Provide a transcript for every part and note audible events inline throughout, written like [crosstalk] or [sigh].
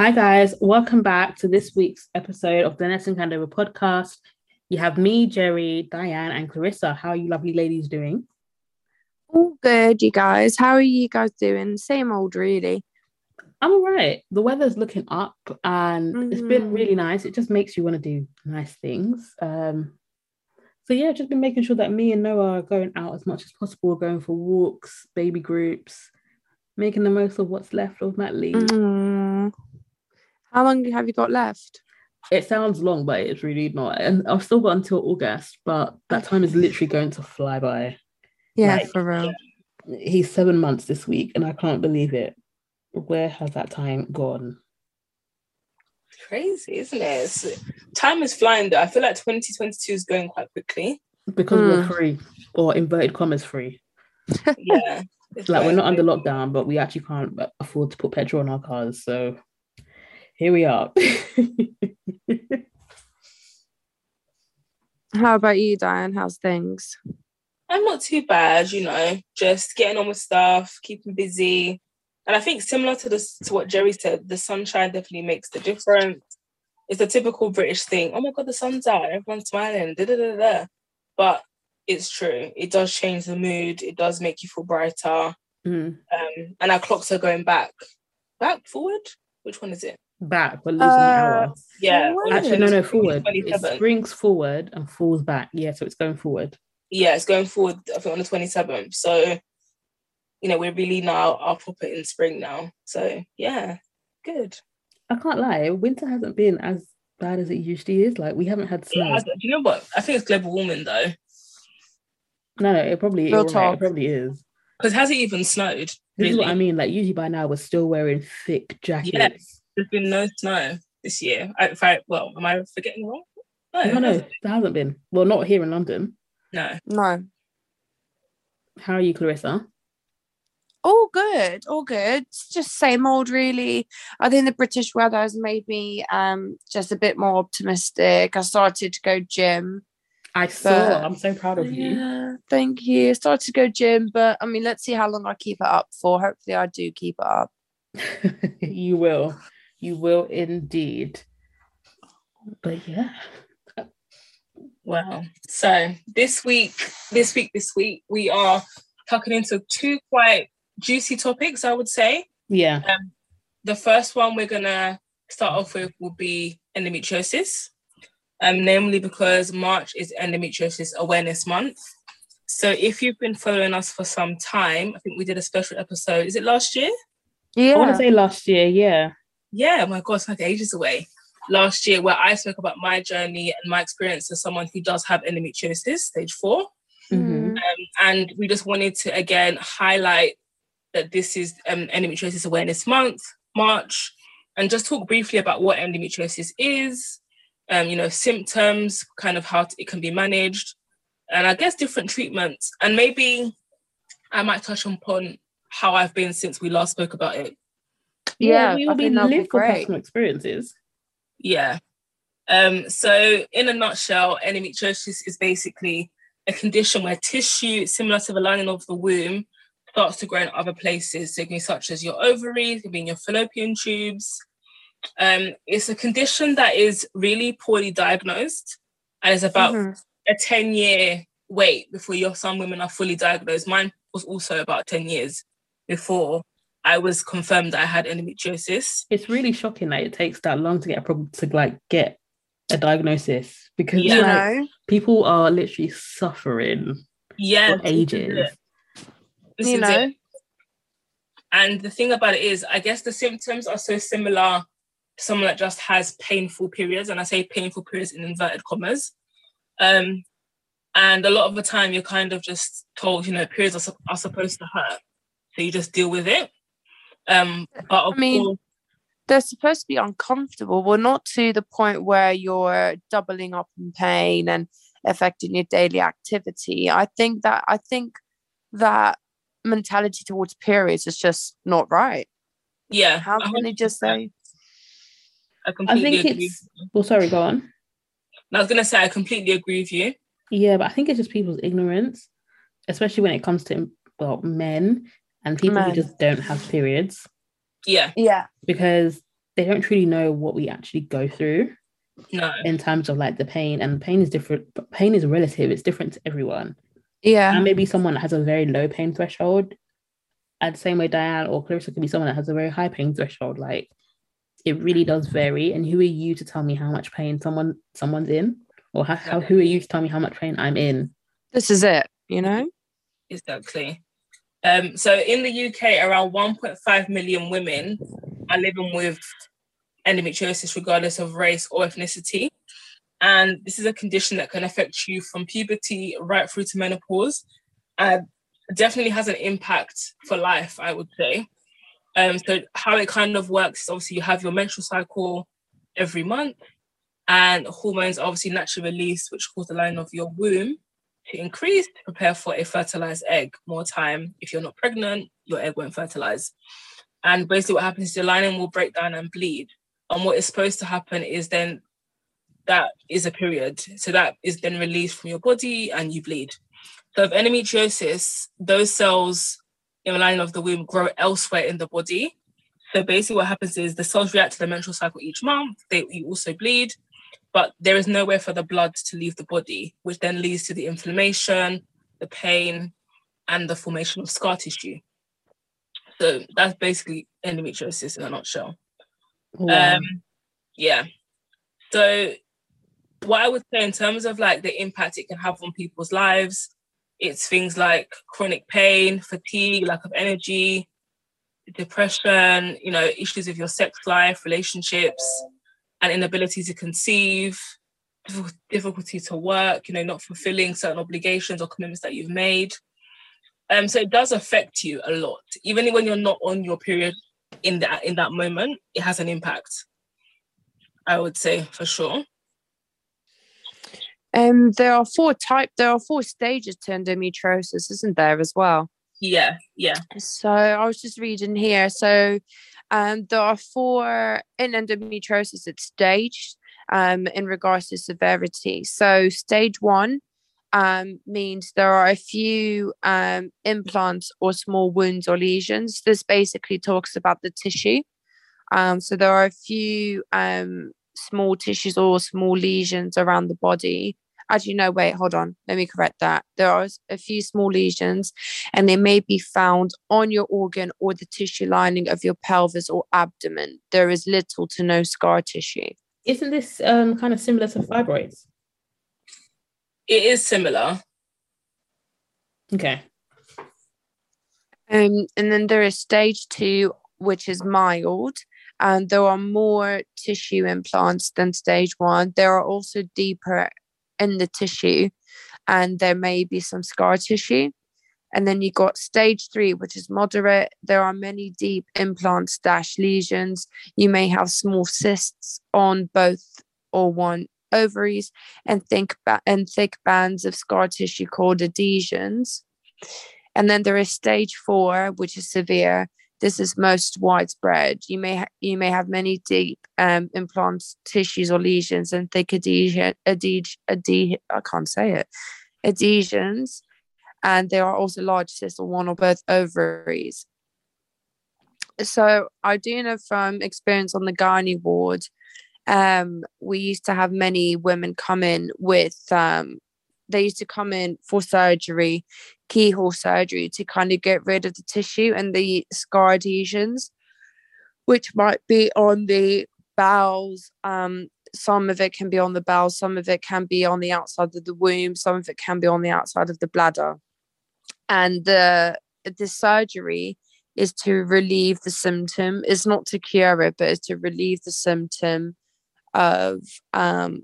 Hi, guys. Welcome back to this week's episode of the Nursing Handover podcast. You have me, Gerry, Dianne, and Clarissa. How are you lovely ladies doing? All good, you guys. How are you guys doing? Same old, really. I'm all right. The weather's looking up and mm-hmm. it's been really Mm. nice. It just makes you want to do nice things. Um, so yeah, just been making sure that me and Noah are going out as much as possible, going for walks, baby groups, making the most of what's left of Matt Lee. Mm. How long have you got left? It sounds long, but it's really not. And I've still got until August, but that time is literally going to fly by. Yeah, Like, for real. He's seven months this week, and I can't believe it. Where has that time gone? Crazy, isn't it? It's- time is flying though. I feel like 2022 is going quite quickly. Because we're Mm. free, or inverted commas free. Yeah. it's [laughs] Like we're not under lockdown, but we actually can't afford to put petrol on our cars. So here we are. [laughs] How about you, Dianne? How's things? I'm not too bad, you know, just getting on with stuff, keeping busy. And I think similar to this to what Gerry said, the sunshine definitely makes the difference. It's a typical British thing. Oh my god, the sun's out, everyone's smiling, da da da da. But it's true. It does change the mood. It does make you feel brighter. Mm. Um, and our clocks are going back, back forward. Which one is it? Back, but losing an Uh, hour. Yeah, Forward? Actually, no, no, forward. It 27. springs forward and falls back. Yeah, so it's going forward. yeah, it's going forward. I think on the twenty seventh. So, you know, we're really now our proper in spring now. So yeah, good. I can't lie, winter hasn't been as bad as it usually is. Like we haven't had snow. Yeah, do you know what? I think it's global warming though, No, no, it probably, Real you're right, it probably is. because has it even snowed? This is what I mean. Like usually by now we're still wearing thick jackets. There's been no snow this year. I, if I well, am I forgetting wrong? No, No, no, there hasn't been. Well, not here in London. no. No. How are you, Clarissa? All good, all good. It's just same old, really. I think the British weather has made me um just a bit more optimistic. I started to go gym. I saw. I'm so proud of you. Yeah, thank you. Started to go gym, but I mean, let's see how long I keep it up for. Hopefully, I do keep it up. [laughs] you will. You will indeed. But yeah. Wow. So this week, this week, this week, we are tucking into two quite juicy topics. I would say. Yeah. the first one we're gonna start off with will be endometriosis, um, namely because March is Endometriosis Awareness Month. So if you've been following us for some time, I think we did a special episode. Is it last year? Yeah, I want to say last year, yeah. Yeah, my God, it's like ages away. Last year, where I spoke about my journey and my experience as someone who does have endometriosis, stage four. Mhm. Mm. and we just wanted to again highlight that this is um, endometriosis awareness month march and just talk briefly about what endometriosis is um, you know symptoms kind of how it can be managed and i guess different treatments and maybe i might touch upon how i've been since we last spoke about it yeah. we, I we think that'll be live for personal experiences. Yeah. Um, so in a nutshell, endometriosis is basically a condition where tissue similar to the lining of the womb starts to grow in other places. So it can be such as your ovaries, it can be in your fallopian tubes. Um, it's a condition that is really poorly diagnosed and it's about Mhm. a 10 year wait before your some women are fully diagnosed. Mine was also about 10 years before I was confirmed I had endometriosis. It's really shocking that it takes that long to get a problem to like get a diagnosis because Yeah. Like, people are literally suffering Yeah, for ages. you know. it. And the thing about it is, I guess the symptoms are so similar someone that just has painful periods, and I say painful periods in inverted commas. Um, and a lot of the time, you're kind of just told, you know, periods are, sup- are supposed to hurt, so you just deal with it. Um, but of I mean, course, they're supposed to be uncomfortable, but not to the point where you're doubling up in pain and affecting your daily activity. I think that I think that mentality towards periods is just not right. yeah, How can they just say, I I think agree. it's well, sorry, go on. I was gonna say I completely agree with you. Yeah, but I think it's just people's ignorance, especially when it comes to well, men and people who just don't have periods Yeah, yeah, because they don't truly know what we actually go through No. in terms of like the pain, and pain is different. But pain is relative; it's different to everyone. Yeah. And maybe someone that has a very low pain threshold, and the same way Dianne or Clarissa could be someone that has a very high pain threshold. Like it really does vary. And who are you to tell me how much pain someone someone's in, or how, how who are you to tell me how much pain I'm in? This is it, you know? Exactly. Um, so in the UK, around 1.5 million women are living with endometriosis, regardless of race or ethnicity. And this is a condition that can affect you from puberty right through to menopause. And definitely has an impact for life, I would say. Um, so how it kind of works obviously you have your menstrual cycle every month, and hormones obviously naturally released, which cause the line of your womb to increase to prepare for a fertilized egg. More time, if you're not pregnant, your egg won't fertilize. And basically, what happens is the lining will break down and bleed. And what is supposed to happen is then that is a period. So that is then released from your body and you bleed. So, of endometriosis, those cells in the lining of the womb grow elsewhere in the body. So basically, what happens is the cells react to the menstrual cycle each month. They you also bleed, but there is nowhere for the blood to leave the body, which then leads to the inflammation, the pain, and the formation of scar tissue. So that's basically endometriosis in a nutshell. Wow. Um, yeah. So what I would say in terms of like the impact it can have on people's lives, it's things like chronic pain, fatigue, lack of energy, depression, you know, issues with your sex life, relationships, and inability to conceive, difficulty to work, you know, not fulfilling certain obligations or commitments that you've made. Um, so it does affect you a lot, even when you're not on your period in that in that moment, it has an impact. I would say for sure. Um, there are four type. There are four stages to endometriosis, isn't there as well? Yeah, yeah, So I was just reading here. So um, there are four in endometriosis. It's staged um, in regards to severity. So stage one um, means there are a few um, implants or small wounds or lesions. This basically talks about the tissue. Um, so there are a few um, small tissues or small lesions around the body. Actually, no, wait, hold on. Let me correct that. There are a few small lesions and they may be found on your organ or the tissue lining of your pelvis or abdomen. There is little to no scar tissue. Isn't this um kind of similar to fibroids? it is similar. Okay. Um, and then there is stage two, which is mild, and there are more tissue implants than stage one. There are also deeper in the tissue, and there may be some scar tissue. And then you got stage three, which is moderate. There are many deep implants dash lesions. You may have small cysts on both or one ovaries and thick ba- and thick bands of scar tissue called adhesions. And then there is stage four, which is severe. This is most widespread. You may ha- you may have many deep um, implants, tissues, or lesions, and thick adhesion, adhe- adhe- I can't say it, adhesions, and there are also large cysts on one or both ovaries. So I do know from experience on the gynae ward, um, we used to have many women come in with um, they used to come in for surgery keyhole surgery to kind of get rid of the tissue and the scar adhesions, which might be on the bowels. Um, some of it can be on the bowels, some of it can be on the outside of the womb, some of it can be on the outside of the bladder. And the the surgery is to relieve the symptom. It's not to cure it, but it's to relieve the symptom of um,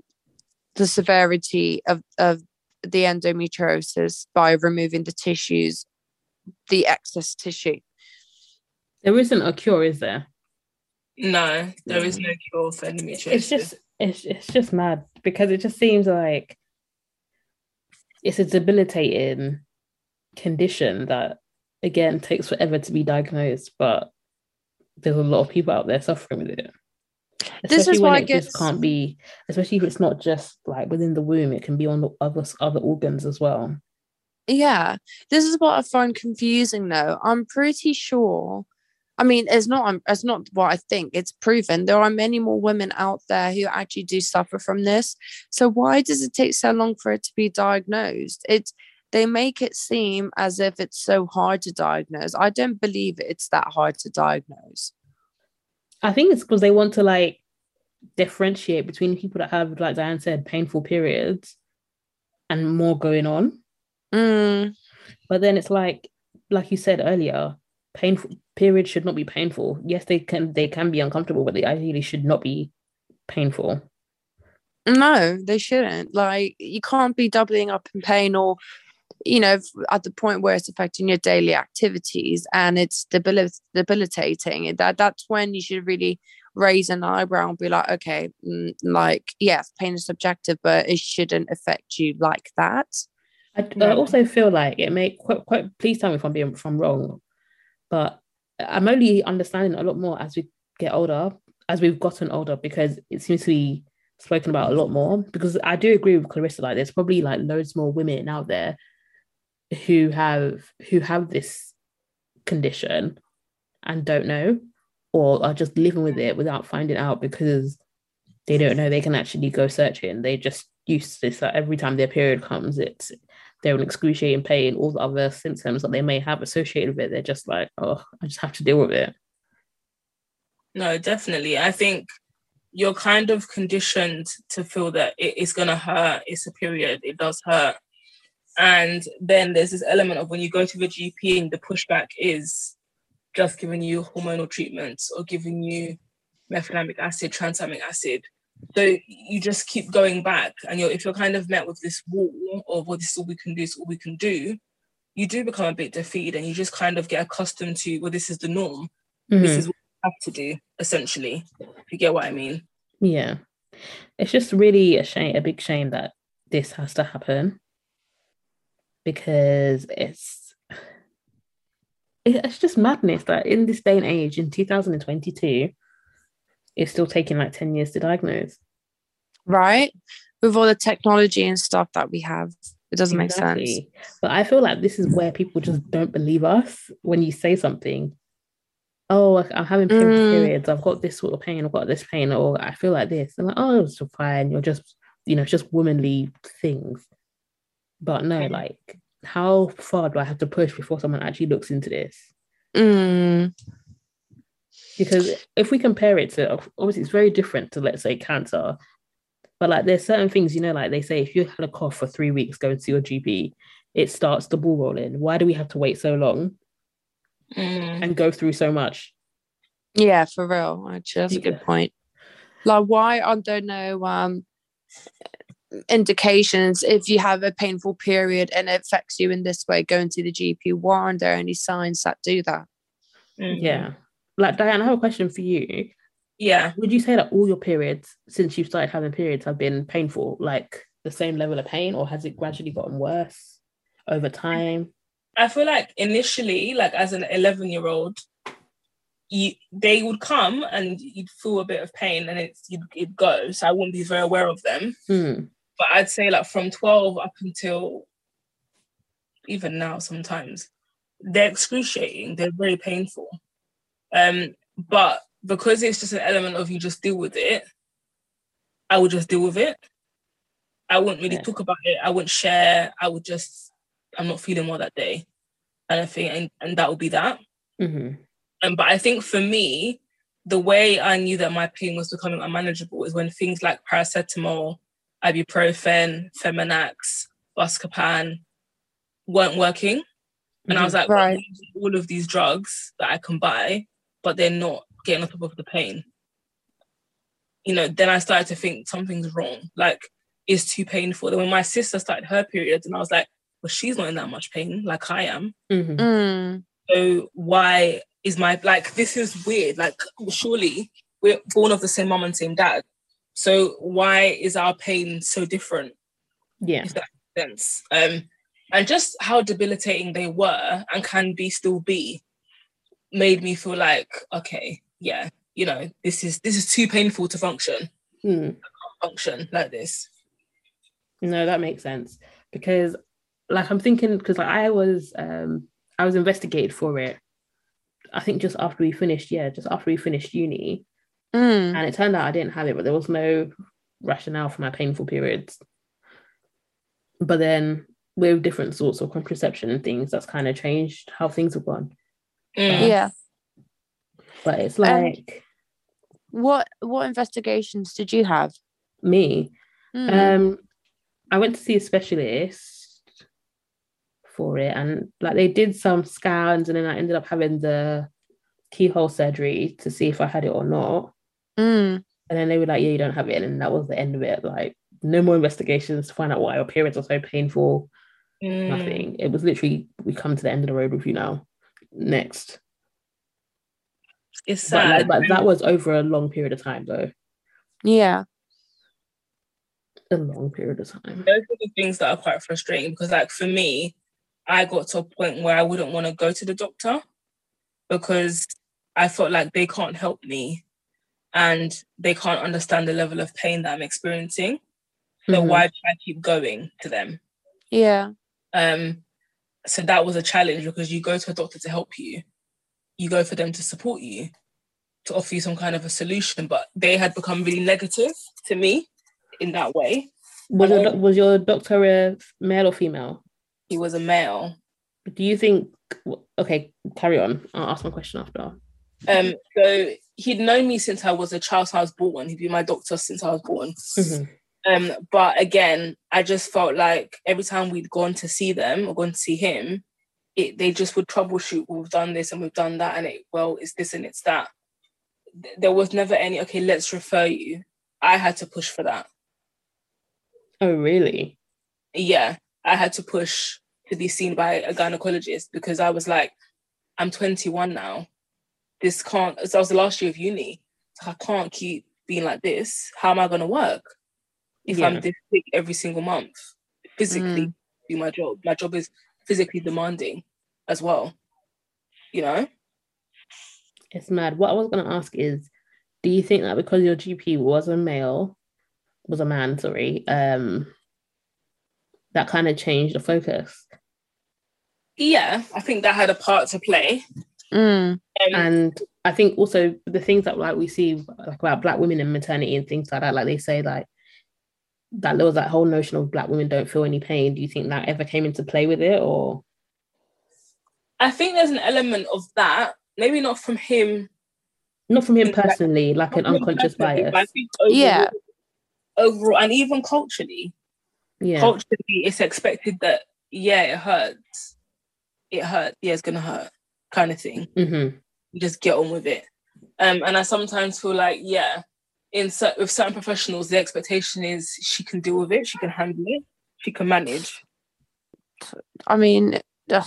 the severity of, of the endometriosis by removing the tissues, the excess tissue. There isn't a cure, is there? No, there is no mm. cure for endometriosis. It's just it's it's just mad because it just seems like it's a debilitating condition that again takes forever to be diagnosed, but there's a lot of people out there suffering with it. This is why it just can't be, especially if it's not just like within the womb, it can be on the other other organs as well. Yeah, this is what I find confusing though. I'm pretty sure I mean, it's not um, it's not what I think. It's proven there are many more women out there who actually do suffer from this. So why does it take so long for it to be diagnosed? It's they make it seem as if it's so hard to diagnose. I don't believe it's that hard to diagnose. I think it's because they want to like differentiate between people that have, like Dianne said, painful periods and more going on. Mm. But then it's like, like you said earlier, painful periods should not be painful. Yes, they can they can be uncomfortable, but they ideally should not be painful. No, they shouldn't. Like you can't be doubling up in pain or you know at the point where it's affecting your daily activities and it's debil- debilitating that that's when you should really raise an eyebrow and be like okay mm, like yes pain is subjective but it shouldn't affect you like that. I, I also feel like it may quite, quite please tell me if i'm being if i'm wrong but i'm only understanding a lot more as we get older as we've gotten older because it seems to be spoken about a lot more because i do agree with clarissa like there's probably like loads more women out there who have who have this condition and don't know or are just living with it without finding out because they don't know they can actually go searching. They just used to this that every time their period comes it's they're in excruciating pain. All the other symptoms that they may have associated with it they're just like oh i just have to deal with it. No definitely. I think you're kind of conditioned to feel that it is going to hurt. It's a period. It does hurt and then there's this element of when you go to the GP and the pushback is just giving you hormonal treatments or giving you mefenamic acid, tranexamic acid. So you just keep going back, and you're if you're kind of met with this wall of well, this is all we can do, this is all we can do, you do become a bit defeated, and you just kind of get accustomed to well, this is the norm. Mm-hmm. This is what you have to do, essentially. If you get what I mean? Yeah, it's just really a shame, a big shame that this has to happen because it's it's just madness that in this day and age in 2022 it's still taking like 10 years to diagnose. Right? With all the technology and stuff that we have it doesn't exactly. make sense. But i feel like this is where people just don't believe us when you say something. Oh i'm having mm. periods. I've got this sort of pain i've got this pain or i feel like this. And like oh it's fine. You're just you know just womanly things but no, like, how far do I have to push before someone actually looks into this? Mm. Because if we compare it to, obviously, it's very different to, let's say, cancer. But like, there's certain things, you know, like they say, if you had a cough for three weeks, go to your GP, it starts the ball rolling. Why do we have to wait so long mm. and go through so much? Yeah, for real. Actually, that's a good point. Like, why I don't know. Um, indications if you have a painful period and it affects you in this way going to the gp why aren't there any signs that do that? Mm-hmm. yeah. Like dianne i have a question for you. Yeah. Would you say that all your periods since you started having periods have been painful? Like the same level of pain or has it gradually gotten worse over time? I feel like initially like as an 11 year old you they would come and you'd feel a bit of pain and it's you'd, it'd go. So i wouldn't be very aware of them. Mm but I'd say like from 12 up until even now sometimes they're excruciating, they're very painful. Um, but because it's just an element of you just deal with it, I would just deal with it. I wouldn't really yeah. talk about it. I wouldn't share. I would just, I'm not feeling well that day. And I think, and, and that would be that. Mm-hmm. Um, but I think for me, the way I knew that my pain was becoming unmanageable is when things like paracetamol ibuprofen, Feminax, Buscopan weren't working. And mm-hmm. I was like, right. all of these drugs that I can buy, but they're not getting on top of the pain. You know, then I started to think something's wrong. Like, it's too painful. Then when my sister started her periods, and I was like, well, she's not in that much pain like I am. Mm-hmm. Mm. So why is my like this is weird? Like, surely we're born of the same mom and same dad. So why is our pain so different? Yeah. If that makes sense. Um, and just how debilitating they were and can be still be made me feel like, okay, yeah, you know, this is this is too painful to function. Mm. function like this. No, that makes sense. Because like I'm thinking because like I was um I was investigated for it I think just after we finished, yeah, just after we finished uni, Mm. and it turned out I didn't have it, but there was no rationale for my painful periods. But then with different sorts of contraception and things, that's kind of changed how things have gone. Mm. Yeah. But it's Um, like What what investigations did you have? me. Mm. Um, I went to see a specialist for it, and like they did some scans, and then I ended up having the keyhole surgery to see if I had it or not. Mm. And then they were like, "Yeah, you don't have it," and that was the end of it. Like, no more investigations to find out why your periods are so painful. Mm. Nothing. It was literally, we come to the end of the road with you now. Next, It's but, sad. like, but that was over a long period of time, though. Yeah. A long period of time. those are the things that are quite frustrating because like for me i got to a point where i wouldn't want to go to the doctor because i felt like they can't help me and they can't understand the level of pain that i'm experiencing so Mhm. why should i keep going to them Yeah. um so that was a challenge because you go to a doctor to help you you go for them to support you to offer you some kind of a solution but they had become really negative to me in that way Was your, Hello? was your doctor a male or female? he was a male Do you think? Okay, carry on. I'll ask my question after. Um, so he'd known me since I was a child, since I was born. He'd been my doctor since I was born. Mhm. Um, but again, I just felt like every time we'd gone to see them or gone to see him, it they just would troubleshoot. We've done this and we've done that, and it well, it's this and it's that. There was never any okay. Let's refer you. I had to push for that. Oh, really? Yeah, I had to push to be seen by a gynecologist because I was like, I'm 21 now. This can't. So I was the last year of uni. So I can't keep being like this. How am I going to work if Yeah. I'm this sick every single month? Physically, do my job. My job is physically demanding as well. You know. It's mad. What I was going to ask is, do you think that because your GP was a male, was a man, sorry, um, that kind of changed the focus? Yeah, I think that had a part to play. Mm. Um, And I think also the things that like we see like about black women and maternity and things like that, like they say like that there was that whole notion of black women don't feel any pain. Do you think that ever came into play with it or? I think there's an element of that. Maybe not from him Not from him personally, like an unconscious bias. but I think overall, Yeah. Overall, and even culturally, Yeah. culturally, it's expected that yeah, it hurts. It hurt. Yeah, it's gonna hurt, kind of thing. hmm You just get on with it. Um, and I sometimes feel like yeah, in with certain professionals, the expectation is she can deal with it, she can handle it, she can manage. I mean, ugh,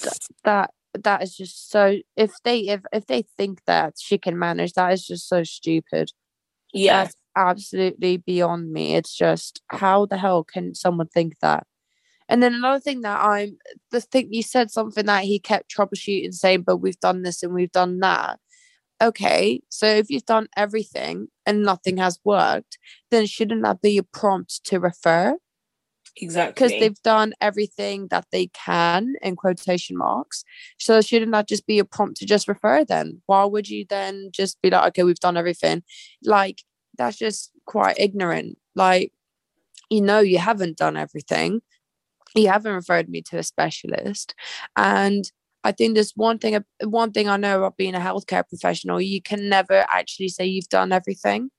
th- that that is just so. If they if if they think that she can manage, that is just so stupid. Yeah, That's absolutely beyond me. It's just how the hell can someone think that? And then another thing that I'm the thing you said something that he kept troubleshooting, saying, "But we've done this and we've done that." Okay, so if you've done everything and nothing has worked, then shouldn't that be a prompt to refer? exactly. because they've done everything that they can in quotation marks. So shouldn't that just be a prompt to just refer then? Why would you then just be like, okay, we've done everything? Like that's just quite ignorant. Like, you know, you haven't done everything. You haven't referred me to a specialist. And I think there's one thing one thing I know about being a healthcare professional, you can never actually say you've done everything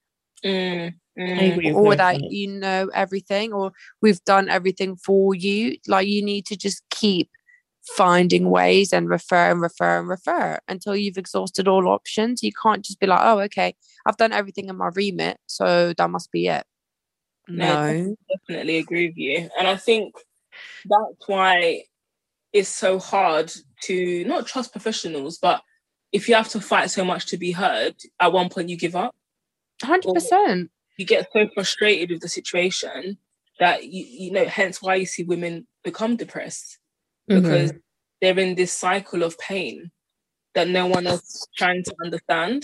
Mm, mm. or that you know everything or we've done everything for you like you need to just keep finding ways and refer and refer and refer until you've exhausted all options you can't just be like oh okay i've done everything in my remit so that must be it No, no definitely agree with you. And I think that's why it's so hard to not trust professionals, but if you have to fight so much to be heard, at one point you give up. 100% You get so frustrated with the situation that you, you know, hence why you see women become depressed Mhm. because they're in this cycle of pain that no one else is trying to understand.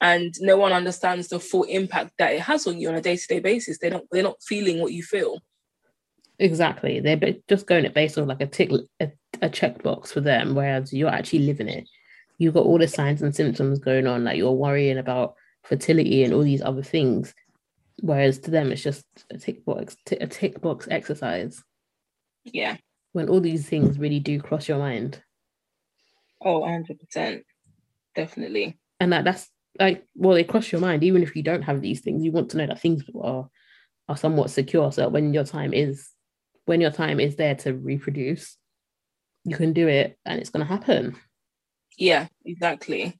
And no one understands the full impact that it has on you on a day-to-day basis. They don't they're not feeling what you feel. Exactly. They're just going it based on like a tick a a checkbox for them, whereas you're actually living it. You've got all the signs and symptoms going on, like you're worrying about fertility and all these other things. Whereas to them, it's just a tick box, t- a tick box exercise. Yeah. When all these things really do cross your mind. Oh, 100%. Definitely. And that that's like, well, they cross your mind. Even if you don't have these things, you want to know that things are are somewhat secure. So that when your time is when your time is there to reproduce, you can do it and it's gonna happen. Yeah, exactly.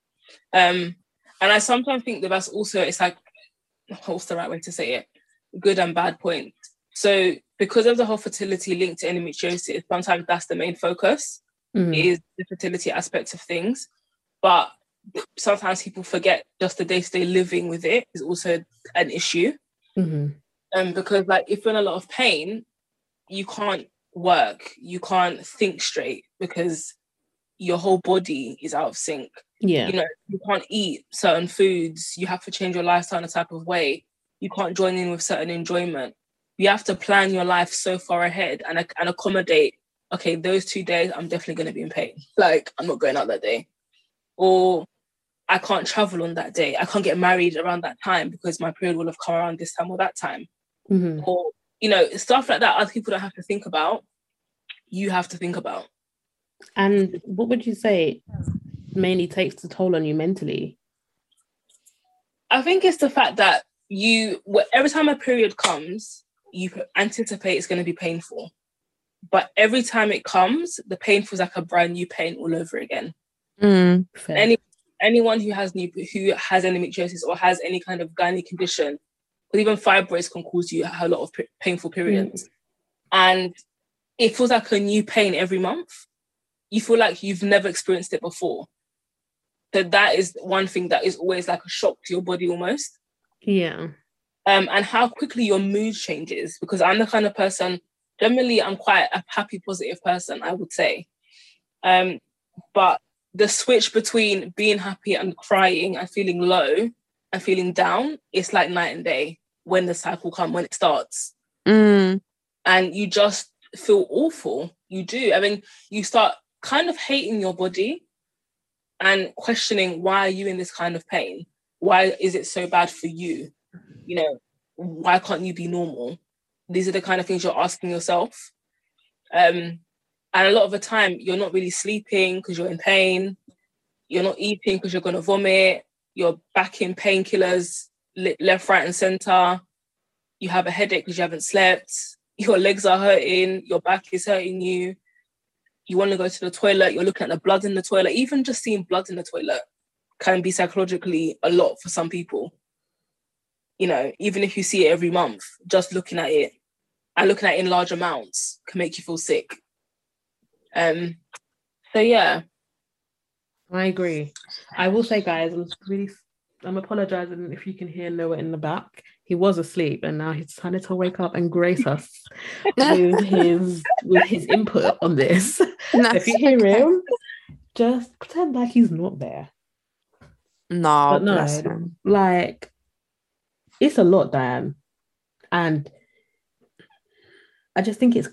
Um, and I sometimes think that that's also it's like what's the right way to say it? Good and bad point. So because of the whole fertility linked to endometriosis, sometimes that's the main focus Mm. is the fertility aspect of things. But sometimes people forget just the day-to-day living with it is also an issue. Mhm. Um, because like if you're in a lot of pain, you can't work, you can't think straight because your whole body is out of sync. Yeah. You know, you can't eat certain foods, you have to change your lifestyle in a type of way, you can't join in with certain enjoyment. You have to plan your life so far ahead and, and accommodate, okay, those two days I'm definitely gonna be in pain. Like I'm not going out that day. Or I can't travel on that day. I can't get married around that time because my period will have come around this time or that time Mhm. or you know stuff like that other people don't have to think about you have to think about And what would you say mainly takes the toll on you mentally? i think it's the fact that you every time a period comes you anticipate it's going to be painful but every time it comes the pain feels like a brand new pain all over again Mm. Any anyone who has new who has endometriosis or has any kind of gynae condition even fibroids can cause you a lot of p- painful periods. And it feels like a new pain every month. You feel like you've never experienced it before. So that is one thing that is always like a shock to your body almost. Yeah. um, and how quickly your mood changes because i'm the kind of person generally i'm quite a happy positive person i would say. Um, but the switch between being happy and crying and feeling low and feeling down it's like night and day when the cycle comes when it starts. Mm. and you just feel awful. You do. I mean you start kind of hating your body and questioning why are you in this kind of pain? Why is it so bad for you? You know why can't you be normal? These are the kind of things you're asking yourself. Um and a lot of the time you're not really sleeping because you're in pain. You're not eating because you're going to vomit you're back in painkillers left right and center. You have a headache because you haven't slept. [laughs] Your legs are hurting. Your back is hurting you. You want to go to the toilet. You're looking at the blood in the toilet. Even just seeing blood in the toilet can be psychologically a lot for some people. You know even if you see it every month just looking at it and looking at it in large amounts can make you feel sick. Um so yeah I agree. I will say, guys, I'm really, I'm apologizing if you can hear Noah in the back. He was asleep, and now he's trying to wake up and grace us with [laughs] his with his input on this. if you hear him, just pretend like he's not there. No, But no. Like, it's a lot, Dianne, and I just think it's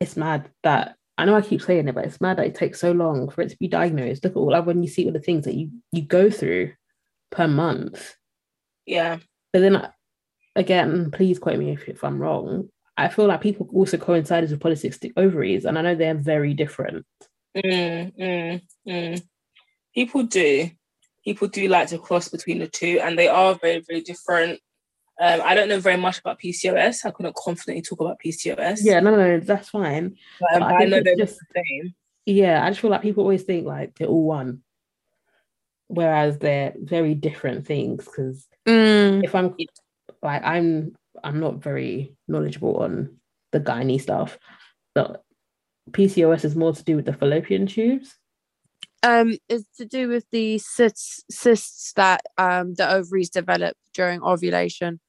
it's mad that I know I keep saying it, but it's mad that it takes so long for it to be diagnosed. Look at all like when you see all the things that you you go through per month. yeah But then again, please quote me if, if I'm wrong. I feel like people also coincided with polycystic ovaries, and I know they're very different. Mm, mm, mm. People do. People do like to cross between the two, and they are very, very different. Um, I don't know very much about PCOS. I couldn't confidently talk about PCOS. Yeah, no, no, no that's fine. but, um, but I I, know they're just- the same. Yeah, I just feel like people always think like they're all one, whereas they're very different things. Because Mm. if I'm like I'm I'm not very knowledgeable on the gynae stuff, but PCOS is more to do with the fallopian tubes. Um, it's to do with the cysts, cysts that um the ovaries develop during ovulation.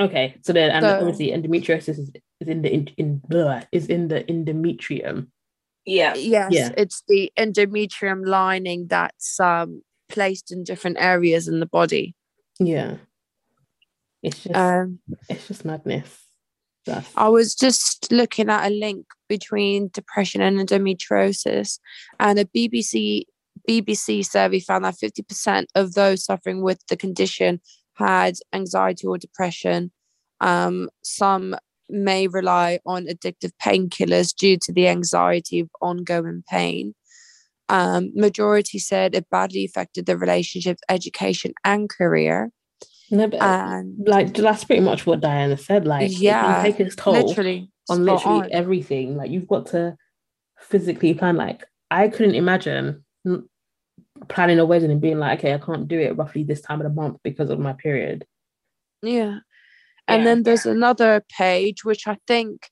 Okay, so then and So- obviously endometriosis is, is in the in, in blah, is in the endometrium. Yeah. Yes, Yeah. it's the endometrium lining that's um placed in different areas in the body. Yeah, it's just Um, it's just madness. That's I was just looking at a link between depression and endometriosis, and a BBC BBC survey found that 50% of those suffering with the condition had anxiety or depression. Um, some may rely on addictive painkillers due to the anxiety of ongoing pain. Um, majority said it badly affected their relationships, education, and career. no, but And like that's pretty much what Diana said. Like, Yeah, take its toll literally, on literally on. everything. Like, you've got to physically plan. Like, I couldn't imagine planning a wedding and being like, okay, I can't do it roughly this time of the month because of my period. Yeah. And Yeah. then there's another page which I think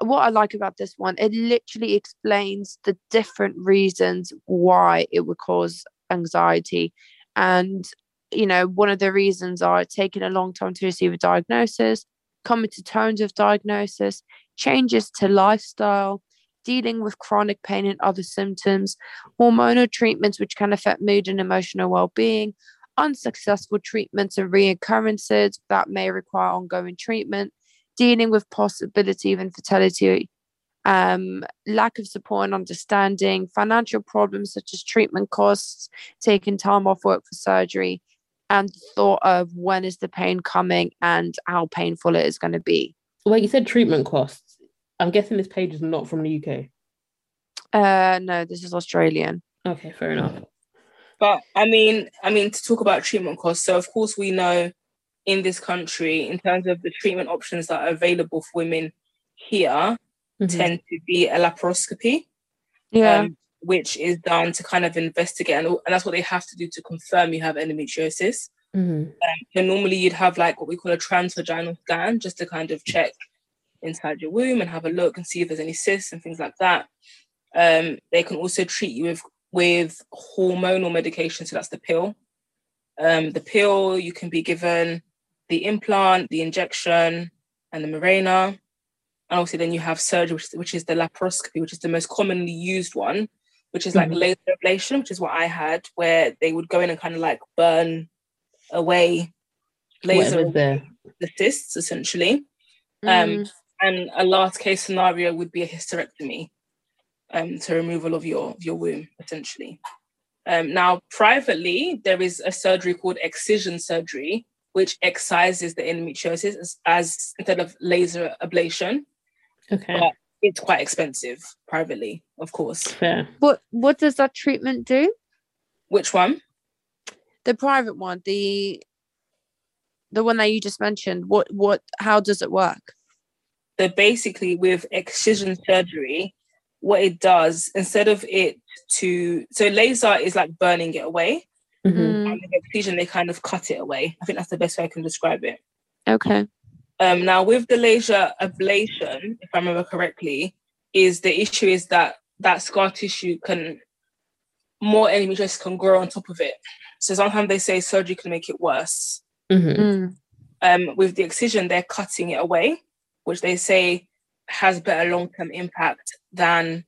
what I like about this one, it literally explains the different reasons why it would cause anxiety. And, you know, one of the reasons are taking a long time to receive a diagnosis, coming to terms with diagnosis, changes to lifestyle, dealing with chronic pain and other symptoms, hormonal treatments which can affect mood and emotional well-being, unsuccessful treatments and reoccurrences that may require ongoing treatment, dealing with possibility of infertility, um, lack of support and understanding, financial problems such as treatment costs, taking time off work for surgery, and thought of when is the pain coming and how painful it is going to be. Well, you said treatment costs. I'm guessing this page is not from the UK. Uh, no, this is Australian. Okay, fair enough. But I mean, I mean to talk about treatment costs. So of course we know in this country, in terms of the treatment options that are available for women here, Mhm. tend to be a laparoscopy, Yeah. um, which is done to kind of investigate, and, and that's what they have to do to confirm you have endometriosis. Mhm. So normally you'd have like what we call a transvaginal scan, just to kind of check inside your womb and have a look and see if there's any cysts and things like that. Um, they can also treat you with with hormonal medication, so that's the pill. Um, the pill you can be given the implant, the injection, and the Mirena. And obviously, then you have surgery, which, which is the laparoscopy, which is the most commonly used one, which is like Mhm. laser ablation, which is what I had, where they would go in and kind of like burn away laser the cysts essentially. Um, Mm. And a last case scenario would be a hysterectomy, um, to removal of your your womb essentially. Um, now, privately, there is a surgery called excision surgery, which excises the endometriosis as, as instead of laser ablation. Okay, But it's quite expensive privately, of course. fair. What What does that treatment do? Which one? The private one, the the one that you just mentioned. What What? How does it work? So basically, with excision surgery, what it does instead of it to so laser is like burning it away. Mhm. Mm, and with excision they kind of cut it away. I think that's the best way I can describe it. okay. Um, now with the laser ablation, if I remember correctly, is the issue is that that scar tissue can more endometriosis can grow on top of it. So sometimes they say surgery can make it worse. Mhm. Mm, Um, with the excision, they're cutting it away, which they say has better long term impact than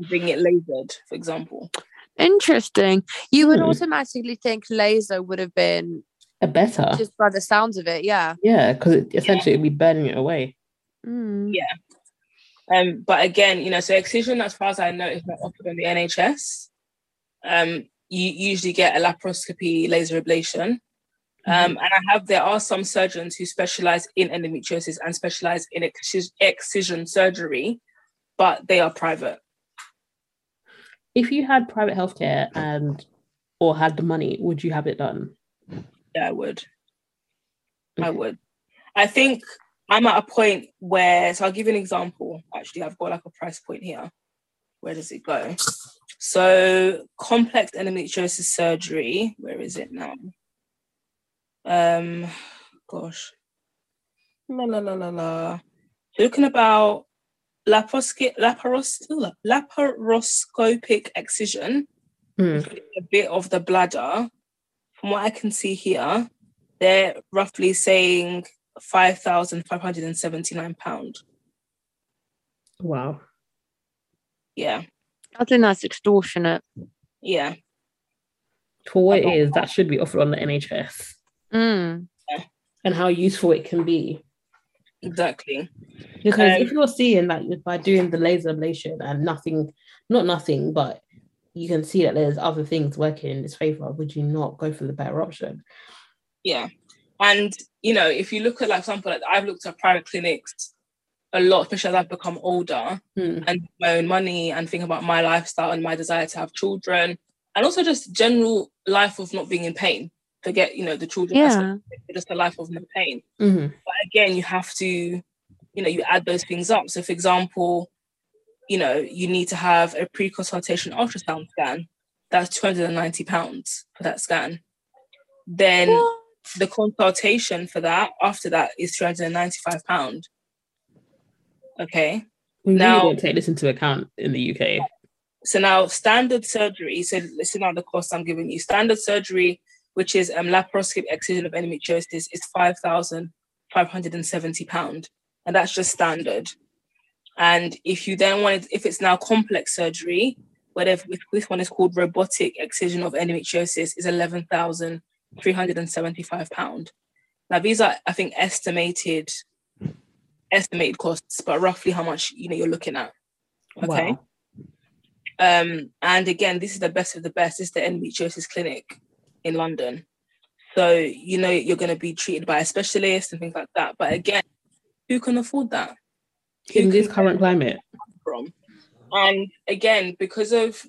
having it lasered, for example. Interesting. You would Hmm. automatically think laser would have been A better. just by the sounds of it. Yeah. Yeah, because it, essentially it'd be burning it away. Mm. Yeah. Um, but again, you know, so excision, as far as I know, is not offered on the NHS. Um, you usually get a laparoscopy laser ablation. Um, and I have there are some surgeons who specialize in endometriosis and specialize in excis- excision surgery, but they are private. If you had private healthcare and or had the money, would you have it done? Yeah, I would. I would. I think I'm at a point where, so I'll give you an example. Actually, I've got like a price point here. Where does it go? So, complex endometriosis surgery, where is it now? Um, gosh. La la la la la. Looking about laparoscopic, laparos, ooh, laparoscopic excision, Hmm. a bit of the bladder. From what I can see here, they're roughly saying five thousand five hundred and seventy nine pound. Wow. Yeah, I think that's extortionate. yeah, For what it is, that should be offered on the NHS Mm. and how useful it can be. exactly. Because Um, if you're seeing that by doing the laser ablation and nothing, not nothing, but you can see that there's other things working in its favor, would you not go for the better option? Yeah. And you know, if you look at like for example, like I've looked at private clinics a lot, especially as I've become older Hmm. and my own money and think about my lifestyle and my desire to have children and also just general life of not being in pain. Forget, you know, the children Yeah. just a life of no pain. Mhm. But again, you have to, you know, you add those things up. So for example, you know, you need to have a pre-consultation ultrasound scan. That's 290 pounds for that scan. Then What? the consultation for that after that is 295 pound okay We Now- really take this into account in the UK. so now standard surgery so listen out the cost i'm giving you standard surgery which is um, laparoscopic excision of endometriosis is 5570 pound and that's just standard. And if you then wanted if it's now complex surgery whatever this one is called robotic excision of endometriosis is 11375 pound. Now these are i think estimated estimated costs but roughly how much you know you're looking at. Okay? Wow. um, and again, this is the best of the best. This is the endometriosis clinic in London. So you know you're going to be treated by a specialist and things like that. But again, who can afford that? Who In this current climate. from? And again, because of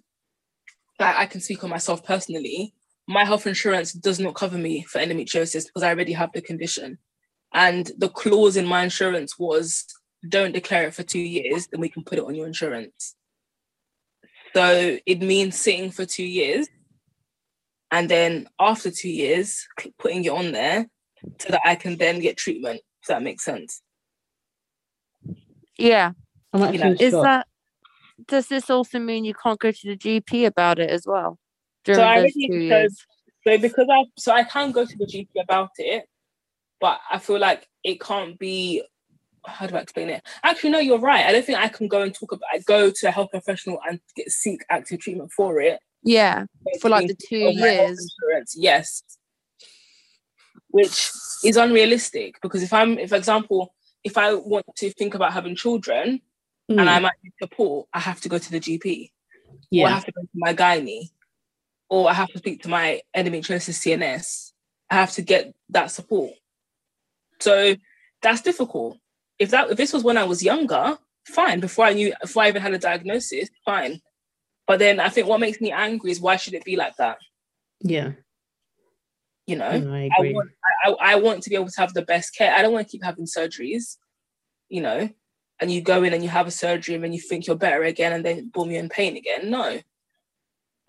that, I can speak on myself personally. My health insurance does not cover me for endometriosis because I already have the condition. And the clause in my insurance was don't declare it for two years, then we can put it on your insurance. So it means sitting for two years and then after two years, putting it on there so that I can then get treatment. If that makes sense. Yeah. I'm You know, Is shock. that does this also mean you can't go to the GP about it as well during I those already- two so- years? So because I so I can go to the GP about it, but I feel like it can't be. How do I explain it? Actually, no, you're right. I don't think I can go and talk about. I go to a health professional and get seek active treatment for it Yeah, for like the two Of my health years. yes, which is unrealistic because if I'm, if for example, if I want to think about having children and Mm, I might need support, I have to go to the GP or I have to go to my gynae, or I have to speak to my endometriosis CNS. I have to get that support. So that's difficult. If that if this was when I was younger, fine. Before I knew, before I even had a diagnosis, fine. But then I think what makes me angry is why should it be like that? Yeah. You know, No, I I want I, I I want to be able to have the best care. I don't want to keep having surgeries. You know, and you go in and you have a surgery and then you think you're better again, and then boom, you're in pain again. No.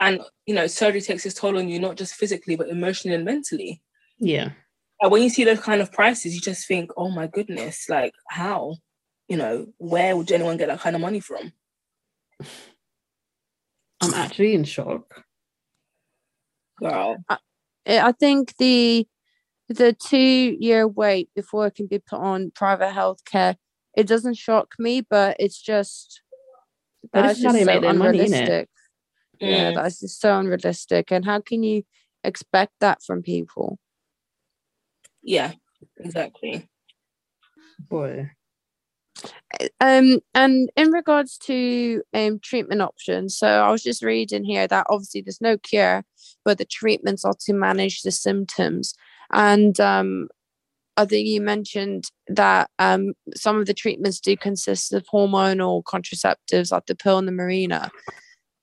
And you know, surgery takes its toll on you not just physically but emotionally and mentally. yeah. And when you see those kind of prices, you just think, oh my goodness, like how? You know, where would anyone get that kind of money from? I'm actually in shock. Girl. I eh, I think the the two year wait before it can be put on private healthcare it doesn't shock me, but it's just that's this is just so make their money, innit? unrealistic. Yeah, that's just so unrealistic. And how can you expect that from people? Yeah, exactly. Boy. Um, and in regards to um treatment options, so I was just reading here that obviously there's no cure, but the treatments are to manage the symptoms. And um, I think you mentioned that um some of the treatments do consist of hormonal contraceptives like the pill and the Mirena.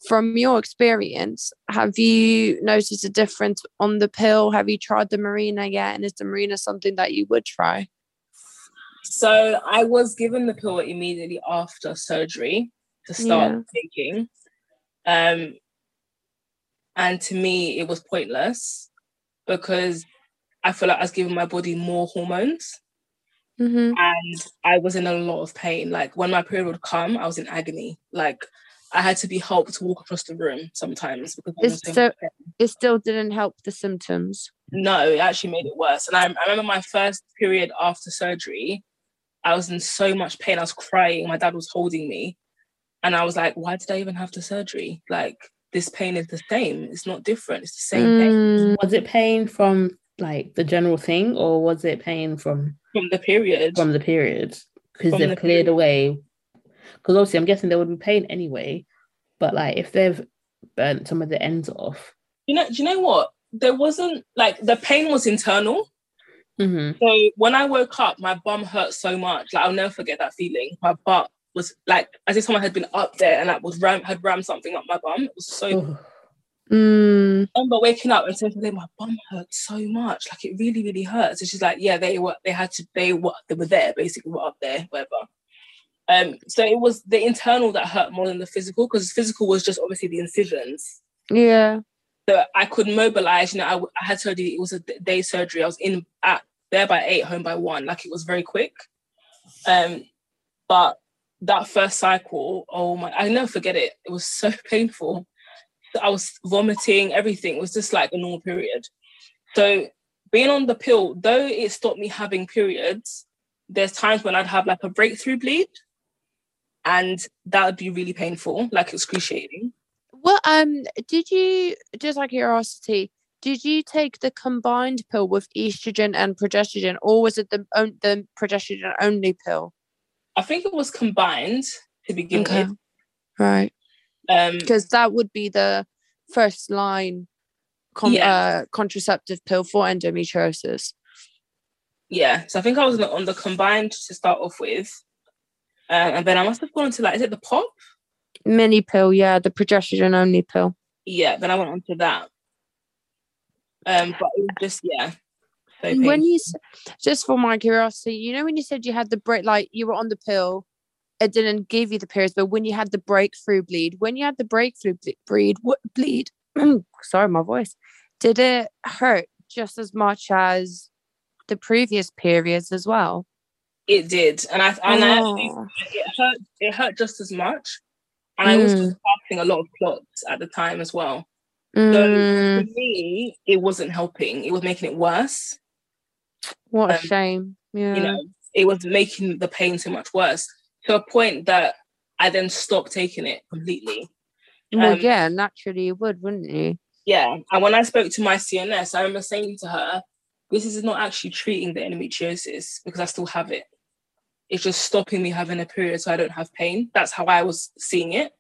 From your experience, have you noticed a difference on the pill? Have you tried the Mirena yet? And is the Mirena something that you would try? So I was given the pill immediately after surgery to start taking. Um, and to me, it was pointless because I feel like I was giving my body more hormones Mm-hmm. and I was in a lot of pain. Like when my period would come, I was in agony. Like I had to be helped to walk across the room sometimes because I It's so- It still didn't help the symptoms. No, it actually made it worse. And I, I remember my first period after surgery, I was in so much pain. I was crying. My dad was holding me. And I was like, why did I even have the surgery? Like, this pain is the same. It's not different. It's the same pain. Mm, Was it pain from like the general thing or was it pain from from the period. from the period because they've the cleared period. away. Because obviously, I'm guessing there would be pain anyway. But like, if they've burnt some of the ends off, you know, do you know what? There wasn't like the pain was internal. Mhm. So when I woke up, my bum hurt so much. Like I'll never forget that feeling. My butt was like as if someone had been up there and like was ram had rammed something up my bum. It was so Oh, Mm, I remember waking up and saying to them, my bum hurt so much, like it really, really hurts. And she's like, yeah, they were, they had to, they were, they were there, basically, were up there, whatever. Um, so it was the internal that hurt more than the physical, because physical was just obviously the incisions. yeah. So I could mobilize. You know, I, I had surgery. It was a day surgery. I was in at there by eight, home by one. Like it was very quick. Um, but that first cycle, oh my, I never forget it. It was so [laughs] painful. I was vomiting. Everything it was just like a normal period. So being on the pill, though it stopped me having periods, there's times when I'd have like a breakthrough bleed, and that would be really painful, like excruciating. Well, um, did you just out of curiosity? Did you take the combined pill with estrogen and progesterone, or was it the the progesterone only pill? I think it was combined to begin with. right. Um, Because that would be the first line con- Yeah. uh, contraceptive pill for endometriosis. yeah, so I think I was on the combined to start off with, uh, and then I must have gone to like, is it the pop? Mini pill, yeah, the progesterone only pill. Yeah, then I went on to that. Um, but it was just yeah. so when you just for my curiosity, you know when you said you had the break, like you were on the pill, it didn't give you the periods, but when you had the breakthrough bleed, when you had the breakthrough ble- bleed, what bleed? [clears throat] sorry, my voice. Did it hurt just as much as the previous periods as well? it did, and I and I actually, Oh. it hurt. It hurt just as much, and I was Mm. just passing a lot of clots at the time as well. So Mm, for me, it wasn't helping. It was making it worse. what a um, shame. Yeah. you know, it was making the pain so much worse to a point that I then stopped taking it completely. well, um, yeah, naturally you would, wouldn't you? Yeah. And when I spoke to my CNS, I remember saying to her, this is not actually treating the endometriosis because I still have it. It's just stopping me having a period so I don't have pain. That's how I was seeing it.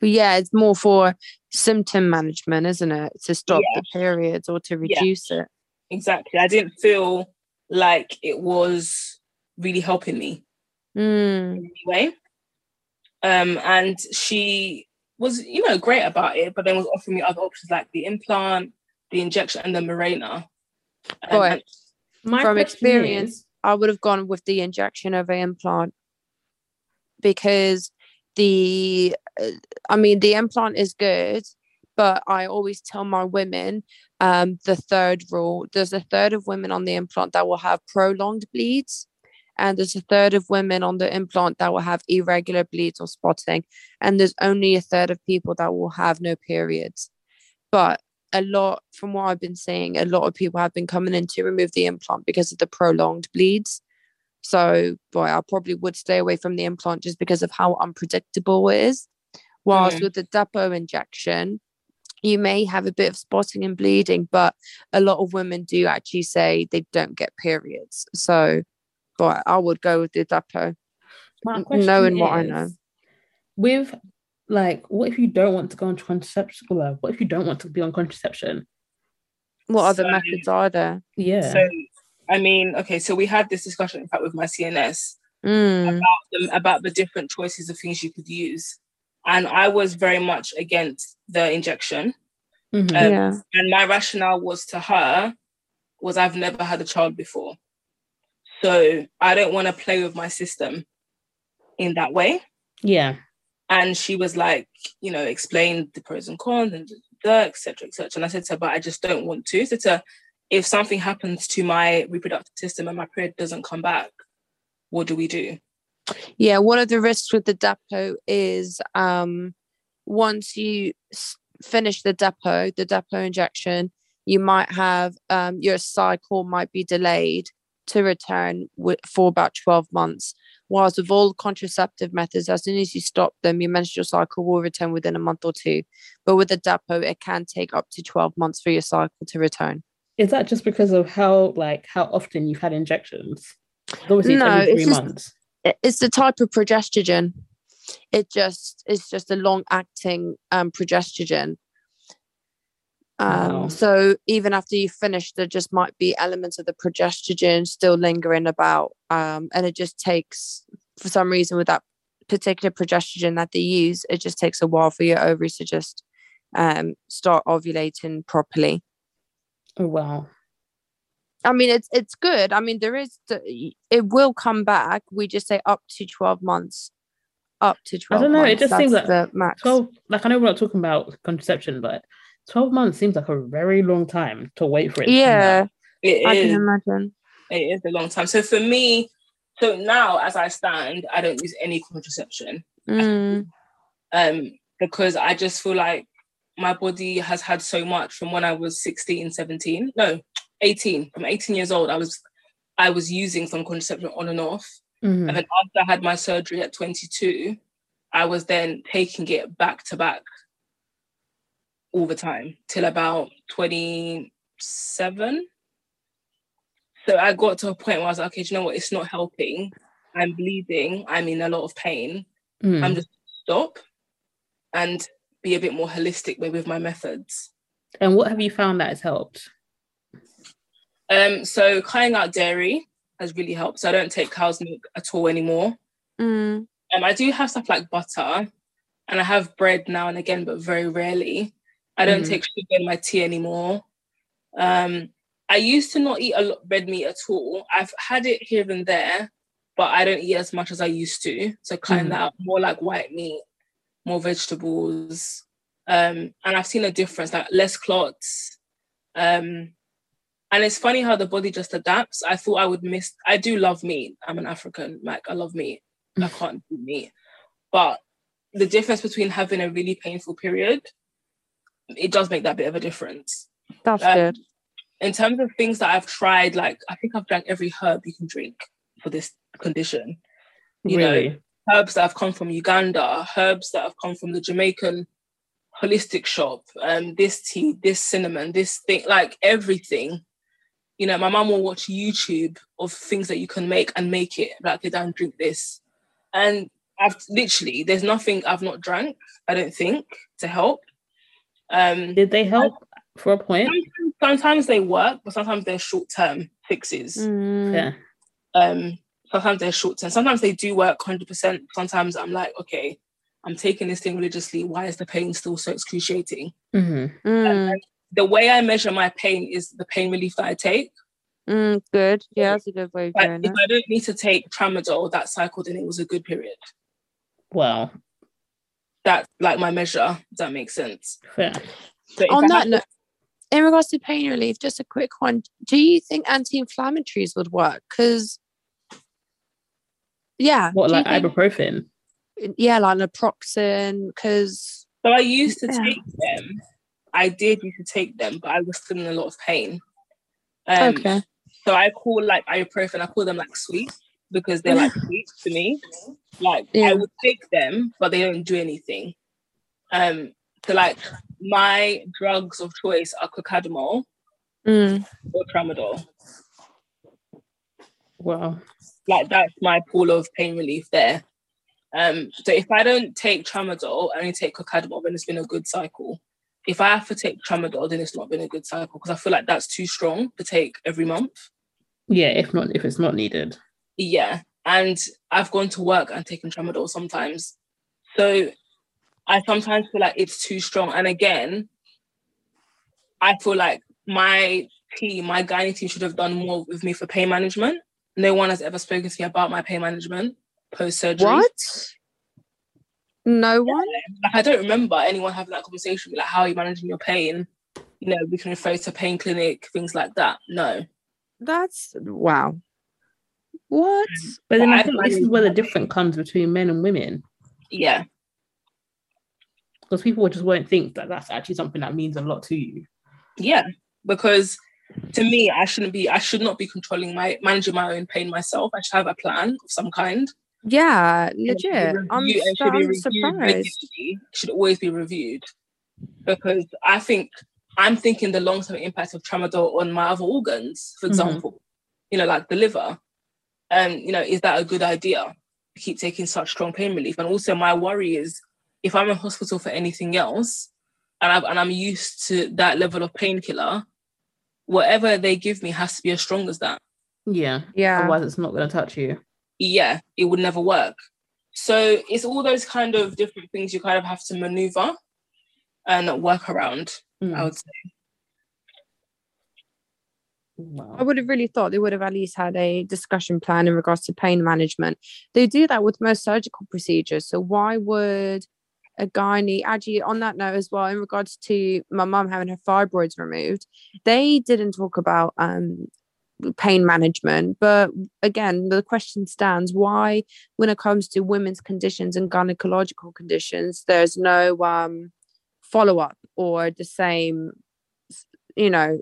But yeah, it's more for symptom management, isn't it? To stop Yeah. the periods or to Yeah. reduce it. Exactly. I didn't feel like it was really helping me. Mm. in any way. Um, and she was, you know, great about it, but then was offering me other options like the implant, the injection, and the Mirena. Um, But and- My From experience, is- I would have gone with the injection over implant because the, uh, I mean, the implant is good, but I always tell my women um, the third rule there's a third of women on the implant that will have prolonged bleeds. And there's a third of women on the implant that will have irregular bleeds or spotting. And there's only a third of people that will have no periods. But a lot, from what I've been seeing, a lot of people have been coming in to remove the implant because of the prolonged bleeds. So, boy, I probably would stay away from the implant just because of how unpredictable it is. Whilst Mm. with the depot injection, you may have a bit of spotting and bleeding, but a lot of women do actually say they don't get periods. So, boy, I would go with the depot. my n- question knowing what I know. With like, what if you don't want to go on contraception? What if you don't want to be on contraception? What other So- methods are there? Yeah. So, I mean, okay, so we had this discussion, in fact, with my CNS Mm, um, about the different choices of things you could use. And I was very much against the injection. Mhm. um, yeah. And my rationale was to her was I've never had a child before. So I don't want to play with my system in that way. yeah. And she was like, you know, explain the pros and cons and et cetera, et cetera. And I said to her, but I just don't want to. So to if something happens to my reproductive system and my period doesn't come back, what do we do? Yeah, one of the risks with the depot is um, once you finish the depot, the depot injection, you might have um, your cycle might be delayed to return wi- for about 12 months. Whilst with all contraceptive methods, as soon as you stop them, your menstrual cycle will return within a month or two. But with the depot, it can take up to 12 months for your cycle to return. Is that just because of how like how often you've had injections? Obviously, it's No, it's just- months. it's the type of progestogen. It just it's just a long acting um progestogen. Um, Wow. so even after you finish, there just might be elements of the progestogen still lingering about. Um, and it just takes for some reason with that particular progestogen that they use, it just takes a while for your ovaries to just um start ovulating properly. Oh wow. I mean, it's it's good. I mean, there is the, it will come back. We just say up to twelve months, up to twelve. I don't know, it months. just seems like the max. 12 like I know we're not talking about contraception, but 12 months seems like a very long time to wait for it. yeah. It I can imagine. It is a long time. So for me, so now as I stand, I don't use any contraception. Mm, Um, because I just feel like my body has had so much from when I was 16, 17. No, 18. From 18 years old, I was I was using some contraception on and off. Mhm. And then after I had my surgery at 22, I was then taking it back to back all the time till about 27. So I got to a point where I was like, okay, do you know what? It's not helping. I'm bleeding. I'm in a lot of pain. Mm. I'm just stop and be a bit more holistic with, my methods. And what have you found that has helped? Um, so cutting out dairy has really helped. So I don't take cow's milk at all anymore. mm, Um, I do have stuff like butter, and I have bread now and again, but very rarely. I don't Mhm. take sugar in my tea anymore. Um, I used to not eat a lot red meat at all. I've had it here and there, but I don't eat as much as I used to. So cutting Mhm. that out, more like white meat, more vegetables. Um, and I've seen a difference, like less clots. Um, and it's funny how the body just adapts. I thought I would miss. I do love meat. I'm an African, like I love meat. I can't do meat. But the difference between having a really painful period, it does make that bit of a difference. that's Um, good. In terms of things that I've tried, like I think I've drank every herb you can drink for this condition. you know, really? Herbs that have come from Uganda, herbs that have come from the Jamaican holistic shop, um, this tea, this cinnamon, this thing, like everything. You know, my mum will watch YouTube of things that you can make and make it. Like, okay, don't drink this. And I've literally, there's nothing I've not drank, I don't think, to help. Um, Did they help for a point? sometimes, sometimes they work, but sometimes they're short term fixes. Mm, Yeah. Um, sometimes they're short term. Sometimes they do work 100%. Sometimes I'm like, okay, I'm taking this thing religiously. Why is the pain still so excruciating? hmm mm, The way I measure my pain is the pain relief that I take. mm, good. Yeah, that's a good way of Like, doing if. I don't need to take tramadol that cycle, then it was a good period. Wow. That's like my measure. Does that make sense? Fair. So On I that have- note, in regards to pain relief, just a quick one. Do you think anti-inflammatories would work? Because yeah, What, do you like think- ibuprofen? yeah, like naproxen. Because So I used to Yeah. take them. I did used to take them, but I was still in a lot of pain. Um, okay, So I call like ibuprofen, I call them like sweet because they're like sweet to me. Like Yeah. I would take them, but they don't do anything. Um, so like my drugs of choice are cocodamol Mm, or tramadol. Wow. Like that's my pool of pain relief there. Um, so if I don't take tramadol, I only take cocodamol, then it's been a good cycle. If I have to take tramadol, then it's not been a good cycle because I feel like that's too strong to take every month. Yeah, if not, if it's not needed. Yeah. And I've gone to work and taken tramadol sometimes. So I sometimes feel like it's too strong. And again, I feel like my team, my gynae team should have done more with me for pain management. No one has ever spoken to me about my pain management post surgery. what? No one. Like I don't remember anyone having that conversation like how are you managing your pain? You know, we can refer to pain clinic, things like that. No. That's wow. What? But then But I I think this is where the difference comes between men and women. Yeah. Because people just won't think that that's actually something that means a lot to you. Yeah, because to me, I shouldn't be. I should not be controlling my managing my own pain myself. I should have a plan of some kind. Yeah, And it should be legit. I'm, reviewed- so, should be I'm surprised. It should always be reviewed because I think I'm thinking the long term impact of tramadol on my other organs, for Mhm. example, you know, like the liver. Um, you know, is that a good idea? To keep taking such strong pain relief. And also my worry is if I'm in hospital for anything else and, i and I'm used to that level of painkiller, whatever they give me has to be as strong as that. Yeah. Yeah. Otherwise, it's not going to touch you. Yeah, it would never work. So it's all those kind of different things you kind of have to maneuver and work around, Mm. I would say. Wow. I would have really thought they would have at least had a discussion plan in regards to pain management. They do that with most surgical procedures. So why would a gynae actually on that note as well, in regards to my mum having her fibroids removed, they didn't talk about um pain management. But again, the question stands why when it comes to women's conditions and gynecological conditions, there's no um follow-up or the same you know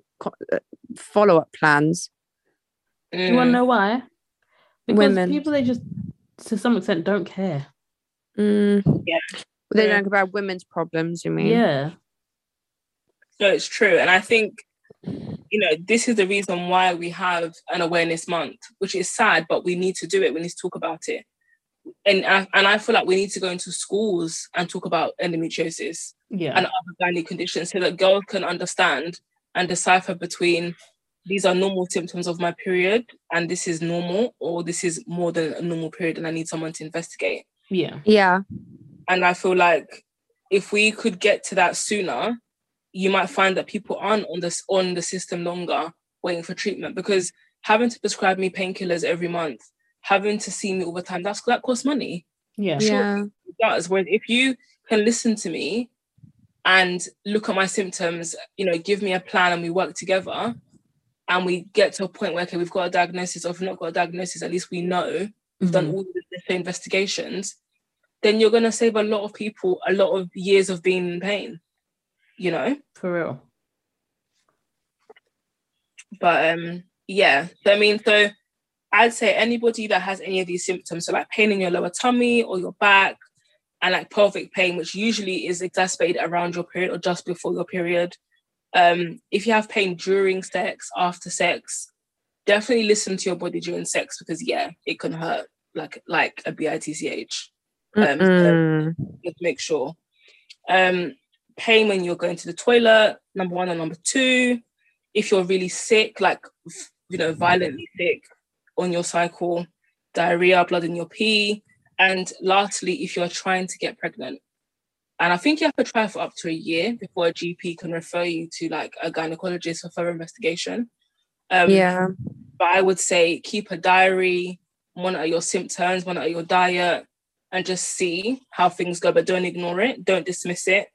co- uh, follow-up plans Do you want to Mm. know why? Because Women. people, they just, to some extent, don't care. Mm. Yeah. They Yeah. don't care about women's problems, you mean? Yeah. No, it's true. And I think, you know, this is the reason why we have an awareness month, which is sad, but we need to do it. We need to talk about it. And I, and I feel like we need to go into schools and talk about endometriosis Yeah. and other gynae conditions so that girls can understand and decipher between these are normal symptoms of my period and this is normal or this is more than a normal period and I need someone to investigate. yeah. Yeah. And I feel like if we could get to that sooner, you might find that people aren't on this on the system longer waiting for treatment because having to prescribe me painkillers every month, having to see me all the time, that's that costs money. Yeah. Yeah. It does. Whereas if you can listen to me and look at my symptoms, you know, give me a plan and we work together and we get to a point where okay, we've got a diagnosis, or if we've not got a diagnosis, at least we know we've done Mhm. all the necessary investigations, then you're gonna save a lot of people a lot of years of being in pain, you know? For real. But um yeah, so I mean, so I'd say anybody that has any of these symptoms, so like pain in your lower tummy or your back, and like pelvic pain, which usually is exacerbated around your period or just before your period. Um, if you have pain during sex, after sex, definitely listen to your body during sex because yeah, it can hurt like like a bitch. Um, so just make sure. Um, pain when you're going to the toilet, number one and number two. If you're really sick, like you know, violently sick on your cycle, diarrhea, blood in your pee, and lastly, if you're trying to get pregnant. And I think you have to try for up to a year before a GP can refer you to like a gynecologist for further investigation. Um, yeah. but I would say keep a diary, monitor your symptoms, monitor your diet, and just see how things go. But don't ignore it. Don't dismiss it.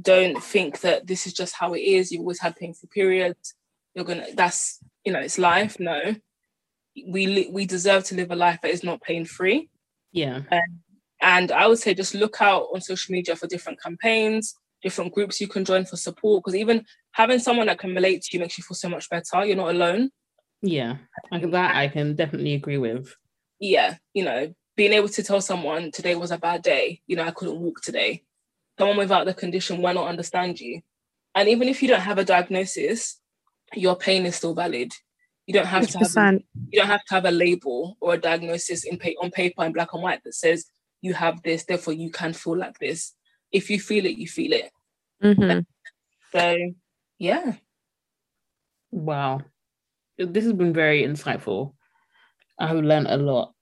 Don't think that this is just how it is. You've always had painful periods. You're gonna. That's you know, it's life. No, we we deserve to live a life that is not pain free. Yeah. Um, and I would say just look out on social media for different campaigns, different groups you can join for support. Because even having someone that can relate to you makes you feel so much better. You're not alone. Yeah. Like that I can definitely agree with. yeah, you know, being able to tell someone today was a bad day, you know, I couldn't walk today. Someone without the condition will not understand you. And even if you don't have a diagnosis, your pain is still valid. You don't have to have a, you don't have to have a label or a diagnosis in pa- on paper in black and white that says you have this, therefore you can feel like this. If you feel it, you feel it. Mhm. So yeah. Wow. This has been very insightful. I've learned a lot.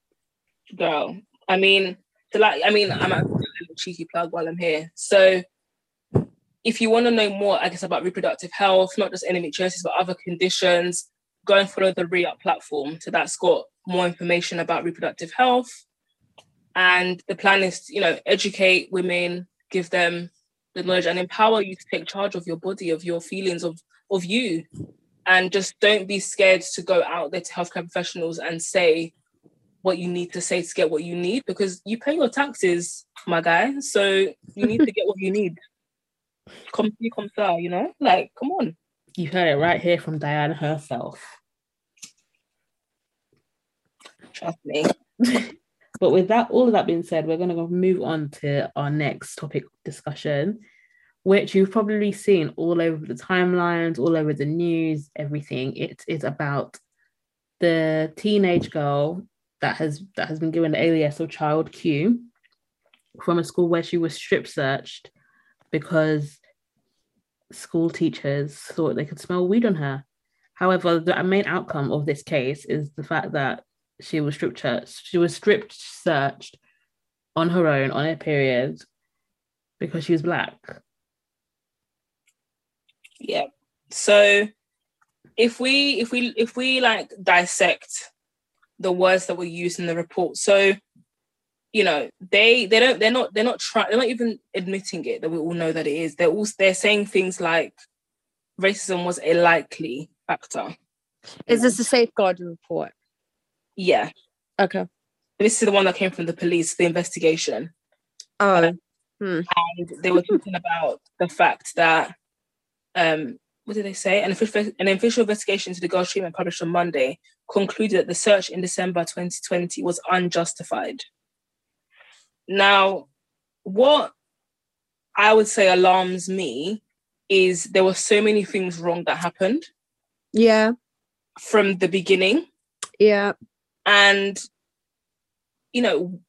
girl. I mean, to like, I mean, I'm a little cheeky plug while I'm here. So, if you want to know more, I guess, about reproductive health, not just endometriosis, but other conditions, go and follow the Re-Up platform. So that's got more information about reproductive health. And the plan is, to, you know, educate women, give them the knowledge, and empower you to take charge of your body, of your feelings, of of you, and just don't be scared to go out there to healthcare professionals and say what you need to say to get what you need because you pay your taxes, my guy. So you need to get what you need. Come see, come sir, you know? Like, come on. You heard it right here from Dianne herself. Trust me. [laughs] But with that, all of that being said, we're going to move on to our next topic discussion, which you've probably seen all over the timelines, all over the news, everything. It is about the teenage girl that has that has been given the alias of Child Q from a school where she was strip searched because school teachers thought they could smell weed on her. However, the main outcome of this case is the fact that she was strip searched. She was stripped searched on her own on her period because she was black. Yeah. So if we if we if we like dissect the words that were used in the report, so you know they they don't they're not they're not trying they're not even admitting it that we all know that it is. They're all they're saying things like racism was a likely factor. Is this a safeguarding report? Yeah. Okay. This is the one that came from the police, the investigation. Oh. Hmm. And they were talking about the fact that um what did they say? An official, an official investigation into the girl's treatment published on Monday concluded that the search in December 2020 was unjustified. Now, what I would say alarms me is there were so many things wrong that happened. Yeah. From the beginning. Yeah. And, you know,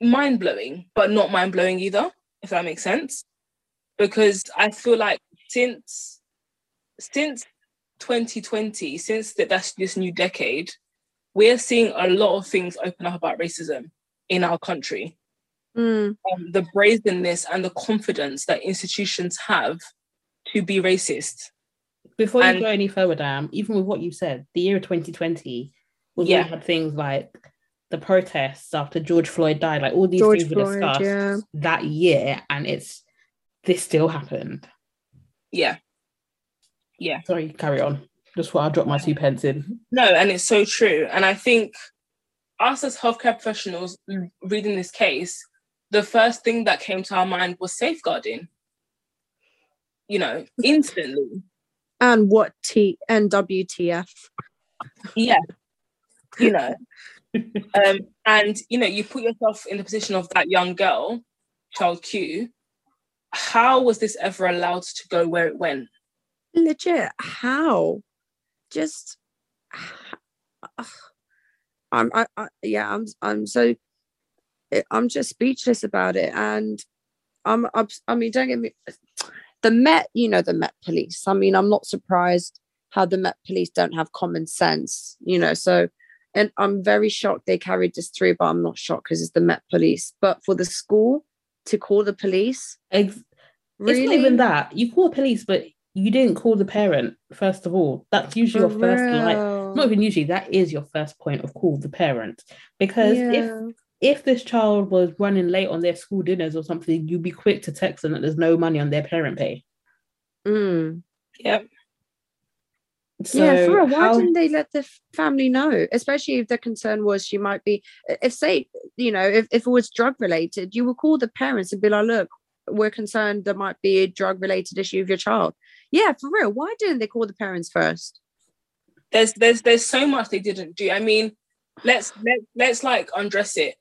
mind blowing, but not mind blowing either, if that makes sense. Because I feel like since since 2020, since that that's this new decade, we're seeing a lot of things open up about racism in our country. Mm. Um, the brazenness and the confidence that institutions have to be racist. Before you and, go any further, down, even with what you said, the year of 2020 was yeah. had things like the protests after George Floyd died, like all these George things were Floyd, discussed yeah. that year, and it's this still happened. Yeah. Yeah. Sorry, carry on. Just what I drop my two pence in. No, and it's so true. And I think us as healthcare professionals reading this case, the first thing that came to our mind was safeguarding. You know, [laughs] instantly. And what T and WTF? Yeah. You know. um, and you know, you put yourself in the position of that young girl, child Q. How was this ever allowed to go where it went? legit how just [sighs] i'm I, I yeah i'm i'm so i'm just speechless about it and I'm, i'm i mean don't get me the met you know the met police i mean i'm not surprised how the met police don't have common sense you know so and i'm very shocked they carried this through but i'm not shocked because it's the met police. But for the school to call the police? Ex- really? it's not even that. You call the police but you didn't call the parent first of all. That's usually For your first line not even usually that is your first point of call the parent. Because yeah. if if this child was running late on their school dinners or something you'd be quick to text them that there's no money on their parent pay. Mm. yep so yeah, for real. why how... didn't they let the family know? Especially if the concern was she might be, if say, you know, if, if it was drug related, you would call the parents and be like, look, we're concerned there might be a drug related issue of your child. Yeah, for real. Why didn't they call the parents first? There's there's there's so much they didn't do. I mean, let's let, let's like undress it.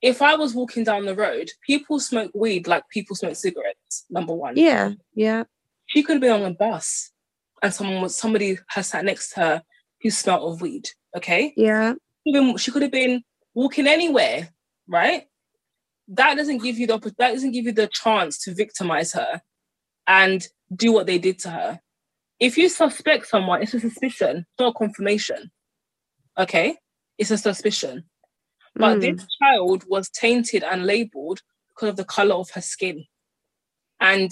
If I was walking down the road, people smoke weed like people smoke cigarettes. Number one. Yeah, yeah. She could have been on a bus, and someone was somebody has sat next to her who smelled of weed. Okay. Yeah. Even she could have been walking anywhere, right? That doesn't give you the that doesn't give you the chance to victimize her and do what they did to her. If you suspect someone, it's a suspicion, not a confirmation. Okay? It's a suspicion. But mm. this child was tainted and labeled because of the color of her skin. And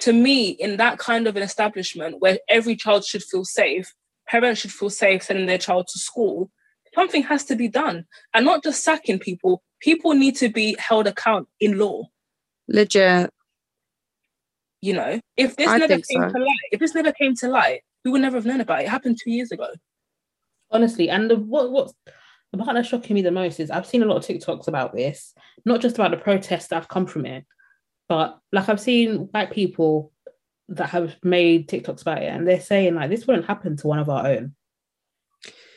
to me, in that kind of an establishment where every child should feel safe, parents should feel safe sending their child to school, something has to be done. And not just sacking people, people need to be held account in law. Legit. You know, if this I never came so. to light, if this never came to light, we would never have known about it. It happened two years ago. Honestly, and the, what what's the part that's shocking me the most is I've seen a lot of TikToks about this, not just about the protests that have come from it, but like I've seen white people that have made TikToks about it, and they're saying like this wouldn't happen to one of our own.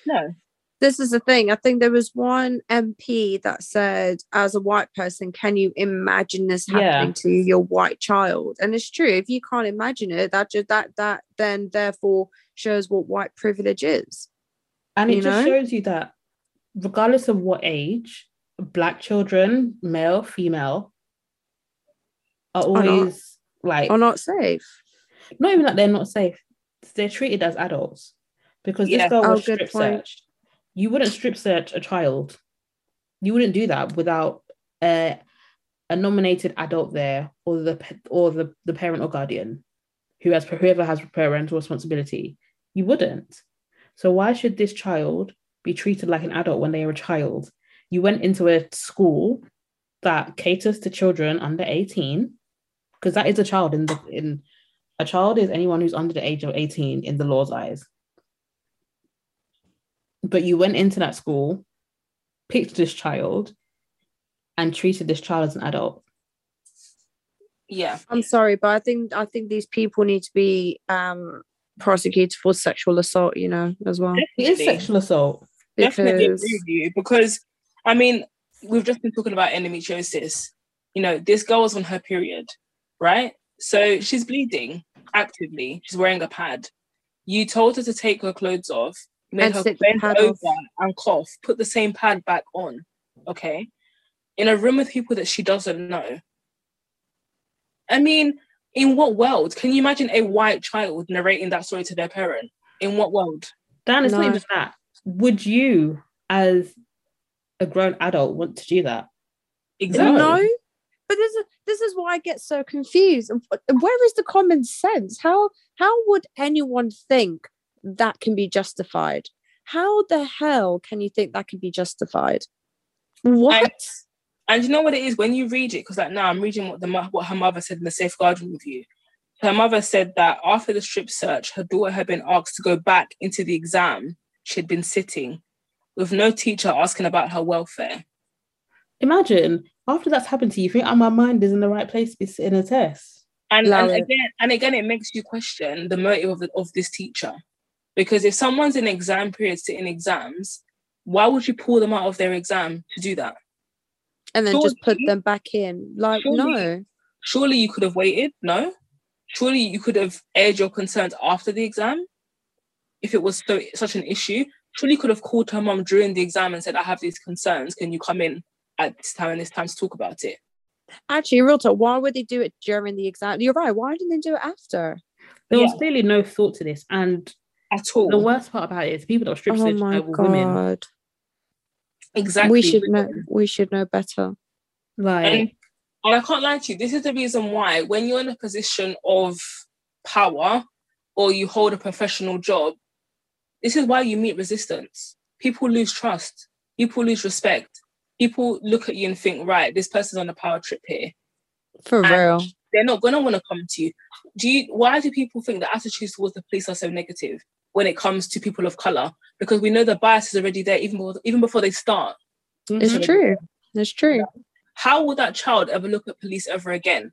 No, this is the thing. I think there was one MP that said, as a white person, can you imagine this happening yeah. to your white child? And it's true. If you can't imagine it, that just that that then therefore shows what white privilege is. And it You just know? shows you that regardless of what age, black children, male, female, are always like are not safe. not even that they're not safe. They're treated as adults because this Yeah. girl Oh, was good strip point. searched. You wouldn't strip search a child. You wouldn't do that without a, a nominated adult there or the or the, the parent or guardian who has whoever has parental responsibility. You wouldn't. So why should this child be treated like an adult when they are a child? You went into a school that caters to children under 18 because that is a child in the in a child is anyone who's under the age of 18 in the law's eyes. But you went into that school, picked this child, and treated this child as an adult. Yeah. I'm sorry, but I think I think these people need to be um prosecuted for sexual assault, you know, as well. It is sexual assault. definitely Because agree with you because I mean we've just been talking about endometriosis. You know, this girl was on her period, right? So she's bleeding actively. She's wearing a pad. You told her to take her clothes off, made And her bend over off. and cough, put the same pad back on. Okay. In a room with people that she doesn't know. I mean, in what world can you imagine a white child narrating that story to their parent? In what world? Dan, it's not No. even that. Would you, as a grown adult, want to do that? Exactly. no, but this is this is why I get so confused. Where is the common sense? How how would anyone think that can be justified? How the hell can you think that can be justified? What? And you know what it is when you read it, because like now I'm reading what the what her mother said in the safeguarding review. Her mother said that after the strip search, her daughter had been asked to go back into the exam she had been sitting, with no teacher asking about her welfare. Imagine after that's happened to you, you think, oh, my mind is in the right place to be sitting a test. And, and again, and again, it makes you question the motive of, the, of this teacher, because if someone's in exam period sitting exams, why would you pull them out of their exam to do that? and then just put them back in? Like surely- no. surely you could have waited no surely you could have aired your concerns after the exam if it was so such an issue surely you could have called her mom during the exam and said i have these concerns can you come in at this time and this time to talk about it Actually, real talk. Why would they do it during the exam? You're right. Why didn't they do it after? There was clearly no thought to this. And at all the worst part about it is people that are strip Oh search my were women. god. exactly We should know. We should know better. Like, and, and i can't lie to you this is the reason why when you're in a position of power or you hold a professional job this is why you meet resistance people lose trust people lose respect people look at you and think right this person's on a power trip here For And real. they're not gonna want to come to you. Do you? Why do people think the attitudes towards the police are so negative when it comes to people of color? Because we know the bias is already there even before, even before they start. It's mhm. true. It's true. How will that child ever look at police ever again?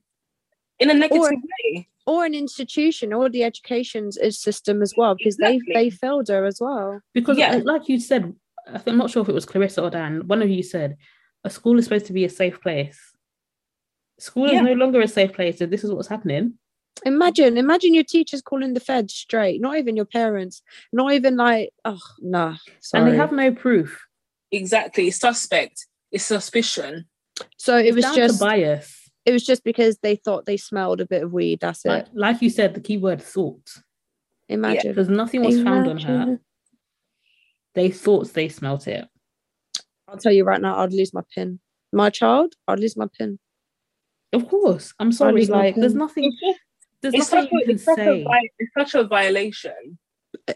In a negative Or- way. Or an institution or the education system as well, because Exactly. they they failed her as well. Because, Yeah. uh, like you said, I think, I'm not sure if it was Clarissa or Dan. One of you said a school is supposed to be a safe place. School Yeah. is no longer a safe place if this is what's happening. Imagine, imagine your teachers calling the feds straight. Not even your parents. Not even like, oh no. Sorry. And they have no proof. Exactly. It's suspect. It's suspicion. so it It's was just to bias. it was just because they thought they smelled a bit of weed. That's it. Like, like you said, the key word thought. Imagine. Because nothing was found on her. Imagine. They thought they smelt it. I'll tell you right now, I'd lose my pin. My child, I'd lose my pin. Of course. I'm sorry. Like, there's nothing. It's There's it's nothing such, a, you can it's, such a, it's such a violation.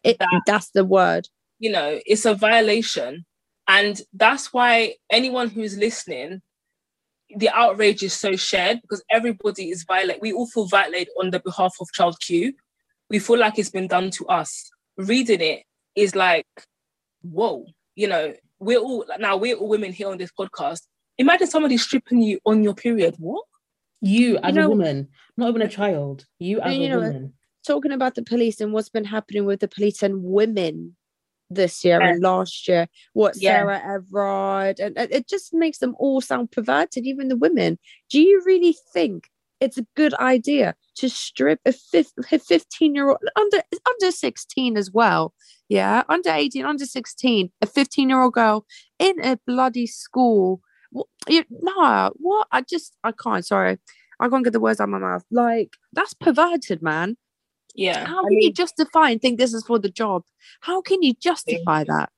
It, That- that's the word. You know, it's a violation. And that's why anyone who's listening, the outrage is so shared because everybody is violated. We all feel violated on the behalf of Child Q. We feel like it's been done to us. Reading it is like, whoa, you know, we're all now we're all women here on this podcast. Imagine somebody stripping you on your period. What? You as know- a woman, not even a child. You as you a know, woman. Talking about the police and what's been happening with the police and women this year and last year, what Yeah. Sarah Everard, and and it just makes them all sound perverted, even the women. Do you really think it's a good idea to strip a 15 year old under under 16 as well yeah under 18 under 16 a 15 year old girl in a bloody school. You, no what? I just i can't sorry. I can't get the words out of my mouth. Like that's perverted man. Yeah how can mean, you justify and think this is for the job? How can you justify that?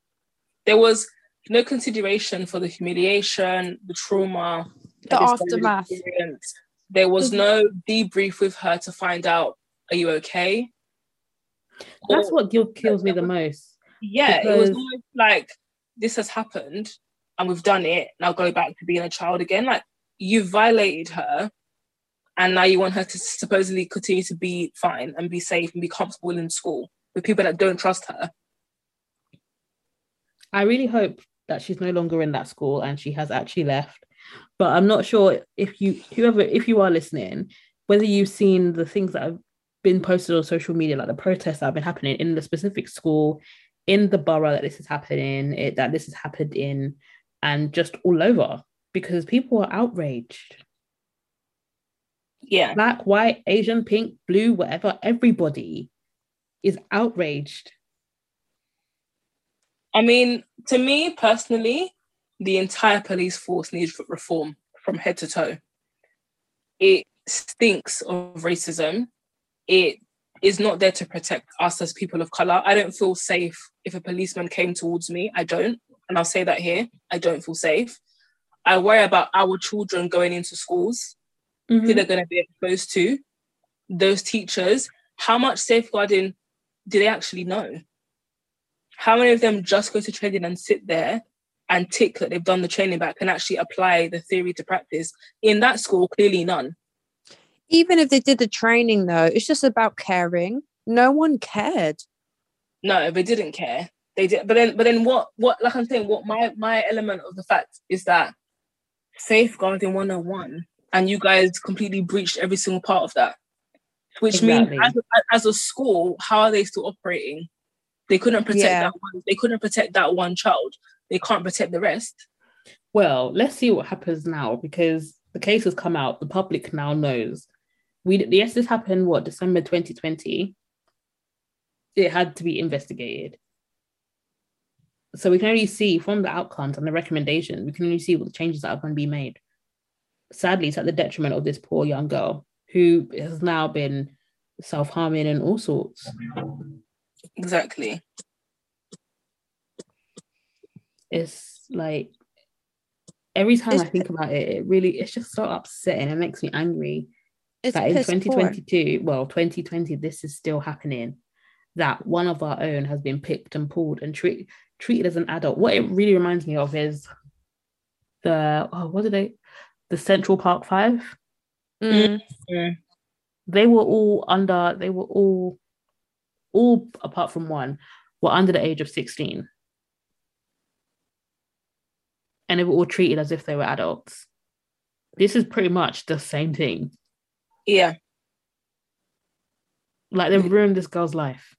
There was no consideration for the humiliation the trauma the aftermath there was no debrief with her to find out are you okay? That's or, what guilt kills me the most yeah because... it was like this has happened and we've done it. Now go back to being a child again. Like you violated her and now you want her to supposedly continue to be fine and be safe and be comfortable in school with people that don't trust her. I really hope that she's no longer in that school and she has actually left but i'm not sure if you whoever if you are listening whether you've seen the things that have been posted on social media like the protests that have been happening in the specific school in the borough that this is happening it, that this has happened in and just all over because people are outraged. Yeah. Black white asian pink blue whatever everybody is outraged. I mean to me personally the entire police force needs reform from head to toe. It stinks of racism. It is not there to protect us as people of color. I don't feel safe if a policeman came towards me. I don't. And I'll say that here. I don't feel safe. I worry about our children going into schools, mm-hmm. who they're going to be exposed to, those teachers. How much safeguarding do they actually know? How many of them just go to training and sit there and tick that they've done the training back and actually apply the theory to practice. In that school, clearly none. Even if they did the training, though, it's just about caring. No one cared. No, they didn't care. They did, but then, but then, what? What? Like I'm saying, what my my element of the fact is that safeguarding 101, and you guys completely breached every single part of that. Which exactly. means, as a, as a school, how are they still operating? They couldn't protect yeah. that one. They couldn't protect that one child they can't protect the rest. Well, let's see what happens now because the case has come out. The public now knows. We yes, this happened what December 2020. It had to be investigated. So we can only see from the outcomes and the recommendations, we can only see what the changes that are going to be made. Sadly, it's at the detriment of this poor young girl who has now been self-harming and all sorts. Exactly it's like every time it's, I think about it, it really it's just so upsetting. It makes me angry that in 2022, poor. well, 2020, this is still happening. That one of our own has been picked and pulled and treat, treated as an adult. What it really reminds me of is the oh, what did they the Central Park Five? Mm-hmm. They were all under, they were all all apart from one were under the age of 16 and they were all treated as if they were adults. This is pretty much the same thing. Yeah. Like they've ruined this girl's life.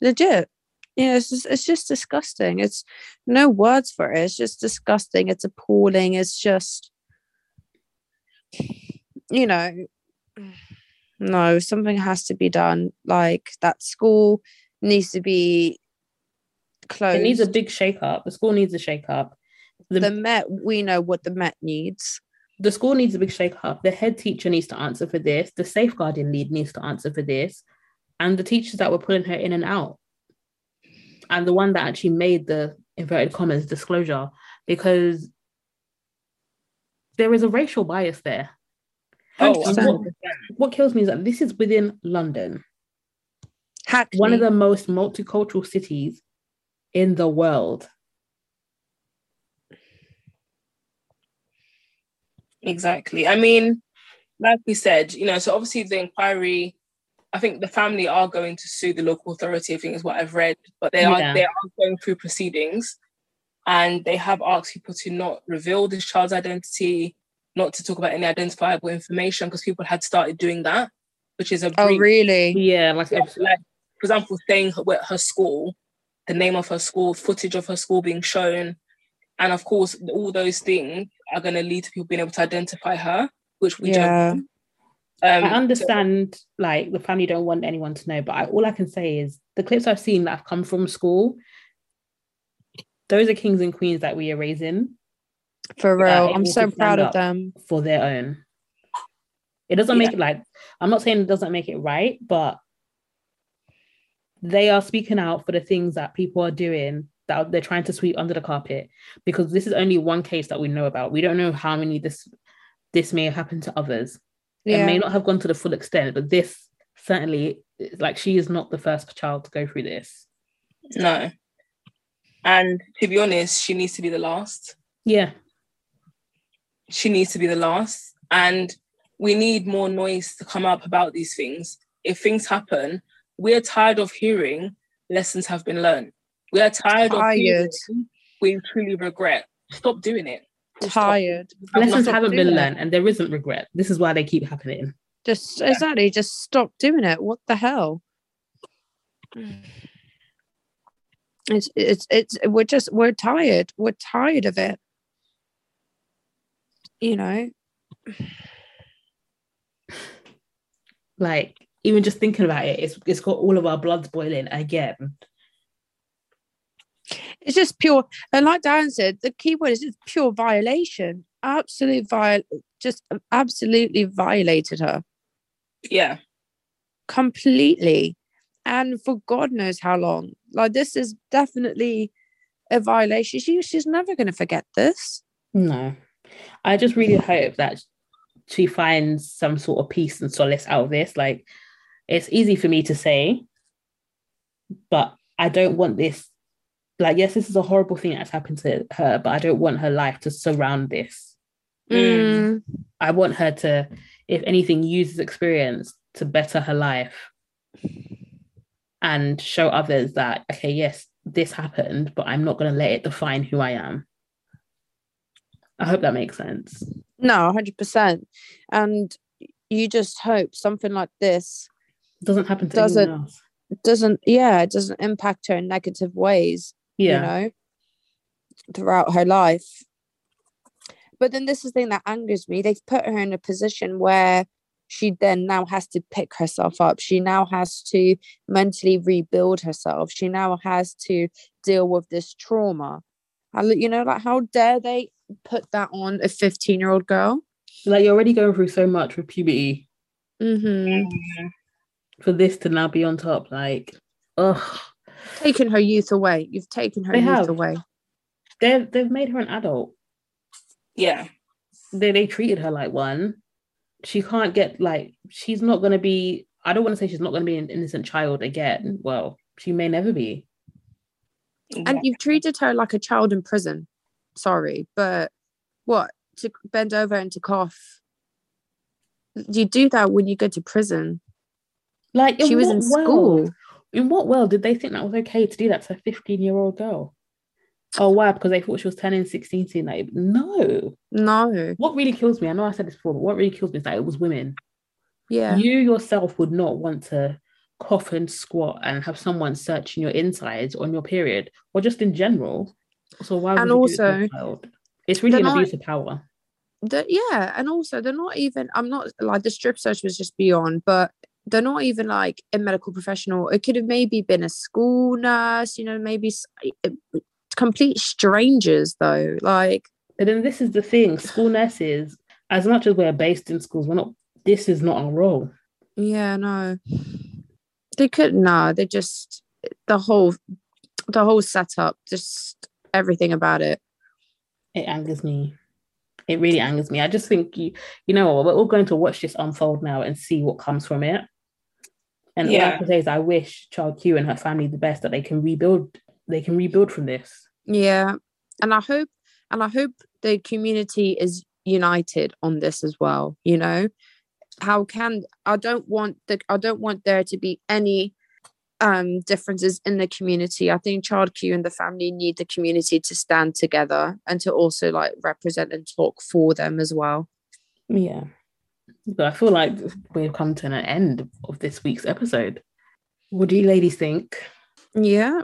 Legit. Yeah, it's just, it's just disgusting. It's no words for it. It's just disgusting. It's appalling. It's just, you know, no, something has to be done. Like that school needs to be closed. It needs a big shake up. The school needs a shake up. The, the Met, we know what the Met needs. The school needs a big shake up. The head teacher needs to answer for this. The safeguarding lead needs to answer for this. And the teachers that were pulling her in and out. And the one that actually made the inverted commas disclosure because there is a racial bias there. Oh, what, what, kills me is that this is within London, Hackney. one of the most multicultural cities in the world. Exactly. I mean, like we said, you know, so obviously the inquiry, I think the family are going to sue the local authority, I think is what I've read, but they yeah. are they are going through proceedings and they have asked people to not reveal this child's identity, not to talk about any identifiable information because people had started doing that, which is a Oh really? Yeah, like, yeah, like for example, saying her, her school, the name of her school, footage of her school being shown, and of course, all those things are going to lead to people being able to identify her, which we yeah. don't. Um, I understand like the family don't want anyone to know, but I, all I can say is the clips I've seen that have come from school, those are kings and queens that we are raising For real. I'm so proud of them. for their own. It doesn't make it like I'm not saying it doesn't make it right, but they are speaking out for the things that people are doing that they're trying to sweep under the carpet because this is only one case that we know about. We don't know how many this this may have happened to others. It may not have gone to the full extent, but this certainly like she is not the first child to go through this. no. And to be honest, she needs to be the last. Yeah. She needs to be the last. And we need more noise to come up about these things. If things happen, we're tired of hearing lessons have been learned. We are tired, of Tired. hearing we truly regret. Stop doing it. Full stop. Tired. Lessons haven't been learned and there isn't regret. This is why they keep happening. Just exactly. Just stop doing it. What the hell? It's it's it's we're just we're tired. We're tired of it. You know. like even just thinking about it, it's it's got all of our bloods boiling again. It's just pure and like Darren said, the key word is it's pure violation. Absolute viol just absolutely violated her Yeah. completely. And for God knows how long. Like this is definitely a violation. She, she's never gonna forget this. No, I just really hope that she finds some sort of peace and solace out of this. Like, it's easy for me to say, but I don't want this. Like, yes, this is a horrible thing that's happened to her, but I don't want her life to surround this. Mm. I want her to, if anything, use this experience to better her life and show others that, okay, yes, this happened, but I'm not going to let it define who I am. I hope that makes sense. No, hundred percent. And you just hope something like this doesn't happen to Doesn't- anyone else. It doesn't, yeah, it doesn't impact her in negative ways. Yeah. You know, throughout her life. But then this is the thing that angers me. They've put her in a position where she then now has to pick herself up. She now has to mentally rebuild herself. She now has to deal with this trauma. And, You know, like how dare they put that on a 15 year old girl? Like you're already going through so much with puberty Mm-hmm. for this to now be on top. Like, ugh. Taken her youth away. You've taken her They youth have. away. They've they've made her an adult. Yeah. They they treated her like one. She can't get like she's not gonna be. I don't want to say she's not gonna be an innocent child again. Well, she may never be. And you've treated her like a child in prison. Sorry, but what? To bend over and to cough. You do that when you go to prison. Like She was in world- school. In what world did they think that was okay to do that to a 15 year old girl? Oh why? because they thought she was turning 16, seeing that. No. No. What really kills me, I know I said this before, but what really kills me is that it was women. Yeah. You yourself would not want to cough and squat and have someone searching your insides on your period or just in general. So why would And you do it to a also. It's really an abuse of power. The, yeah, and also they're not even. I'm not like the strip search was just beyond, but they're not even like a medical professional. It could have maybe been a school nurse. You know, maybe s- uh, complete strangers though. Like But then this is the thing: school nurses, as much as we're based in schools, we're not. This is not our role. Yeah, no. They could no, they just the whole the whole setup, just everything about it. It angers me. It really angers me. I just think you, you know, we're all going to watch this unfold now and see what comes from it. And all I Yeah. can say is, I wish Child Q and her family the best that they can rebuild. They can rebuild from this. Yeah. And I hope and I hope the community is united on this as well, you know. How can I don't want the I don't want there to be any um differences in the community. I think Child Q and the family need the community to stand together and to also like represent and talk for them as well. Yeah. But I feel like we've come to an end of this week's episode. What do you ladies think? Yeah.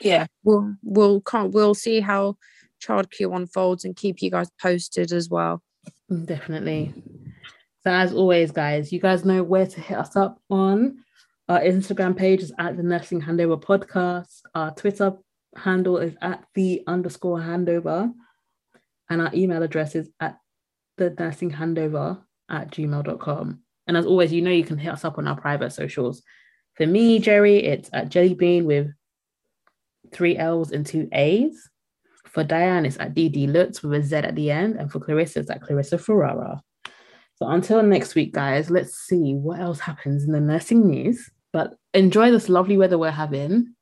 Yeah. we'll we'll can't we'll see how child q unfolds and keep you guys posted as well Definitely. So as always, guys, you guys know where to hit us up on. Our Instagram page is at the Nursing Handover Podcast. Our Twitter handle is at the underscore handover. And our email address is at the nursing handover at gmail.com. And as always, you know you can hit us up on our private socials. For me, Gerry, it's at Jellybean with three L's and two A's. For Dianne, it's at DD Lutz with a Z at the end. And for Clarissa, it's at Clarissa Ferrara. So until next week, guys, let's see what else happens in the nursing news. But enjoy this lovely weather we're having.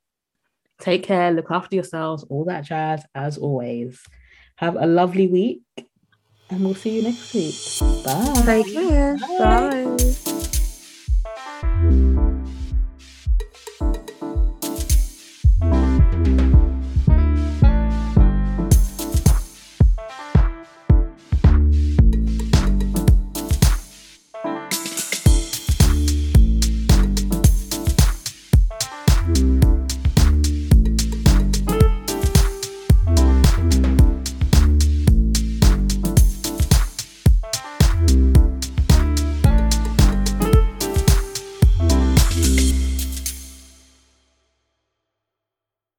Take care, look after yourselves, all that jazz, as always. Have a lovely week, and we'll see you next week. Bye. Take care. Bye. Bye.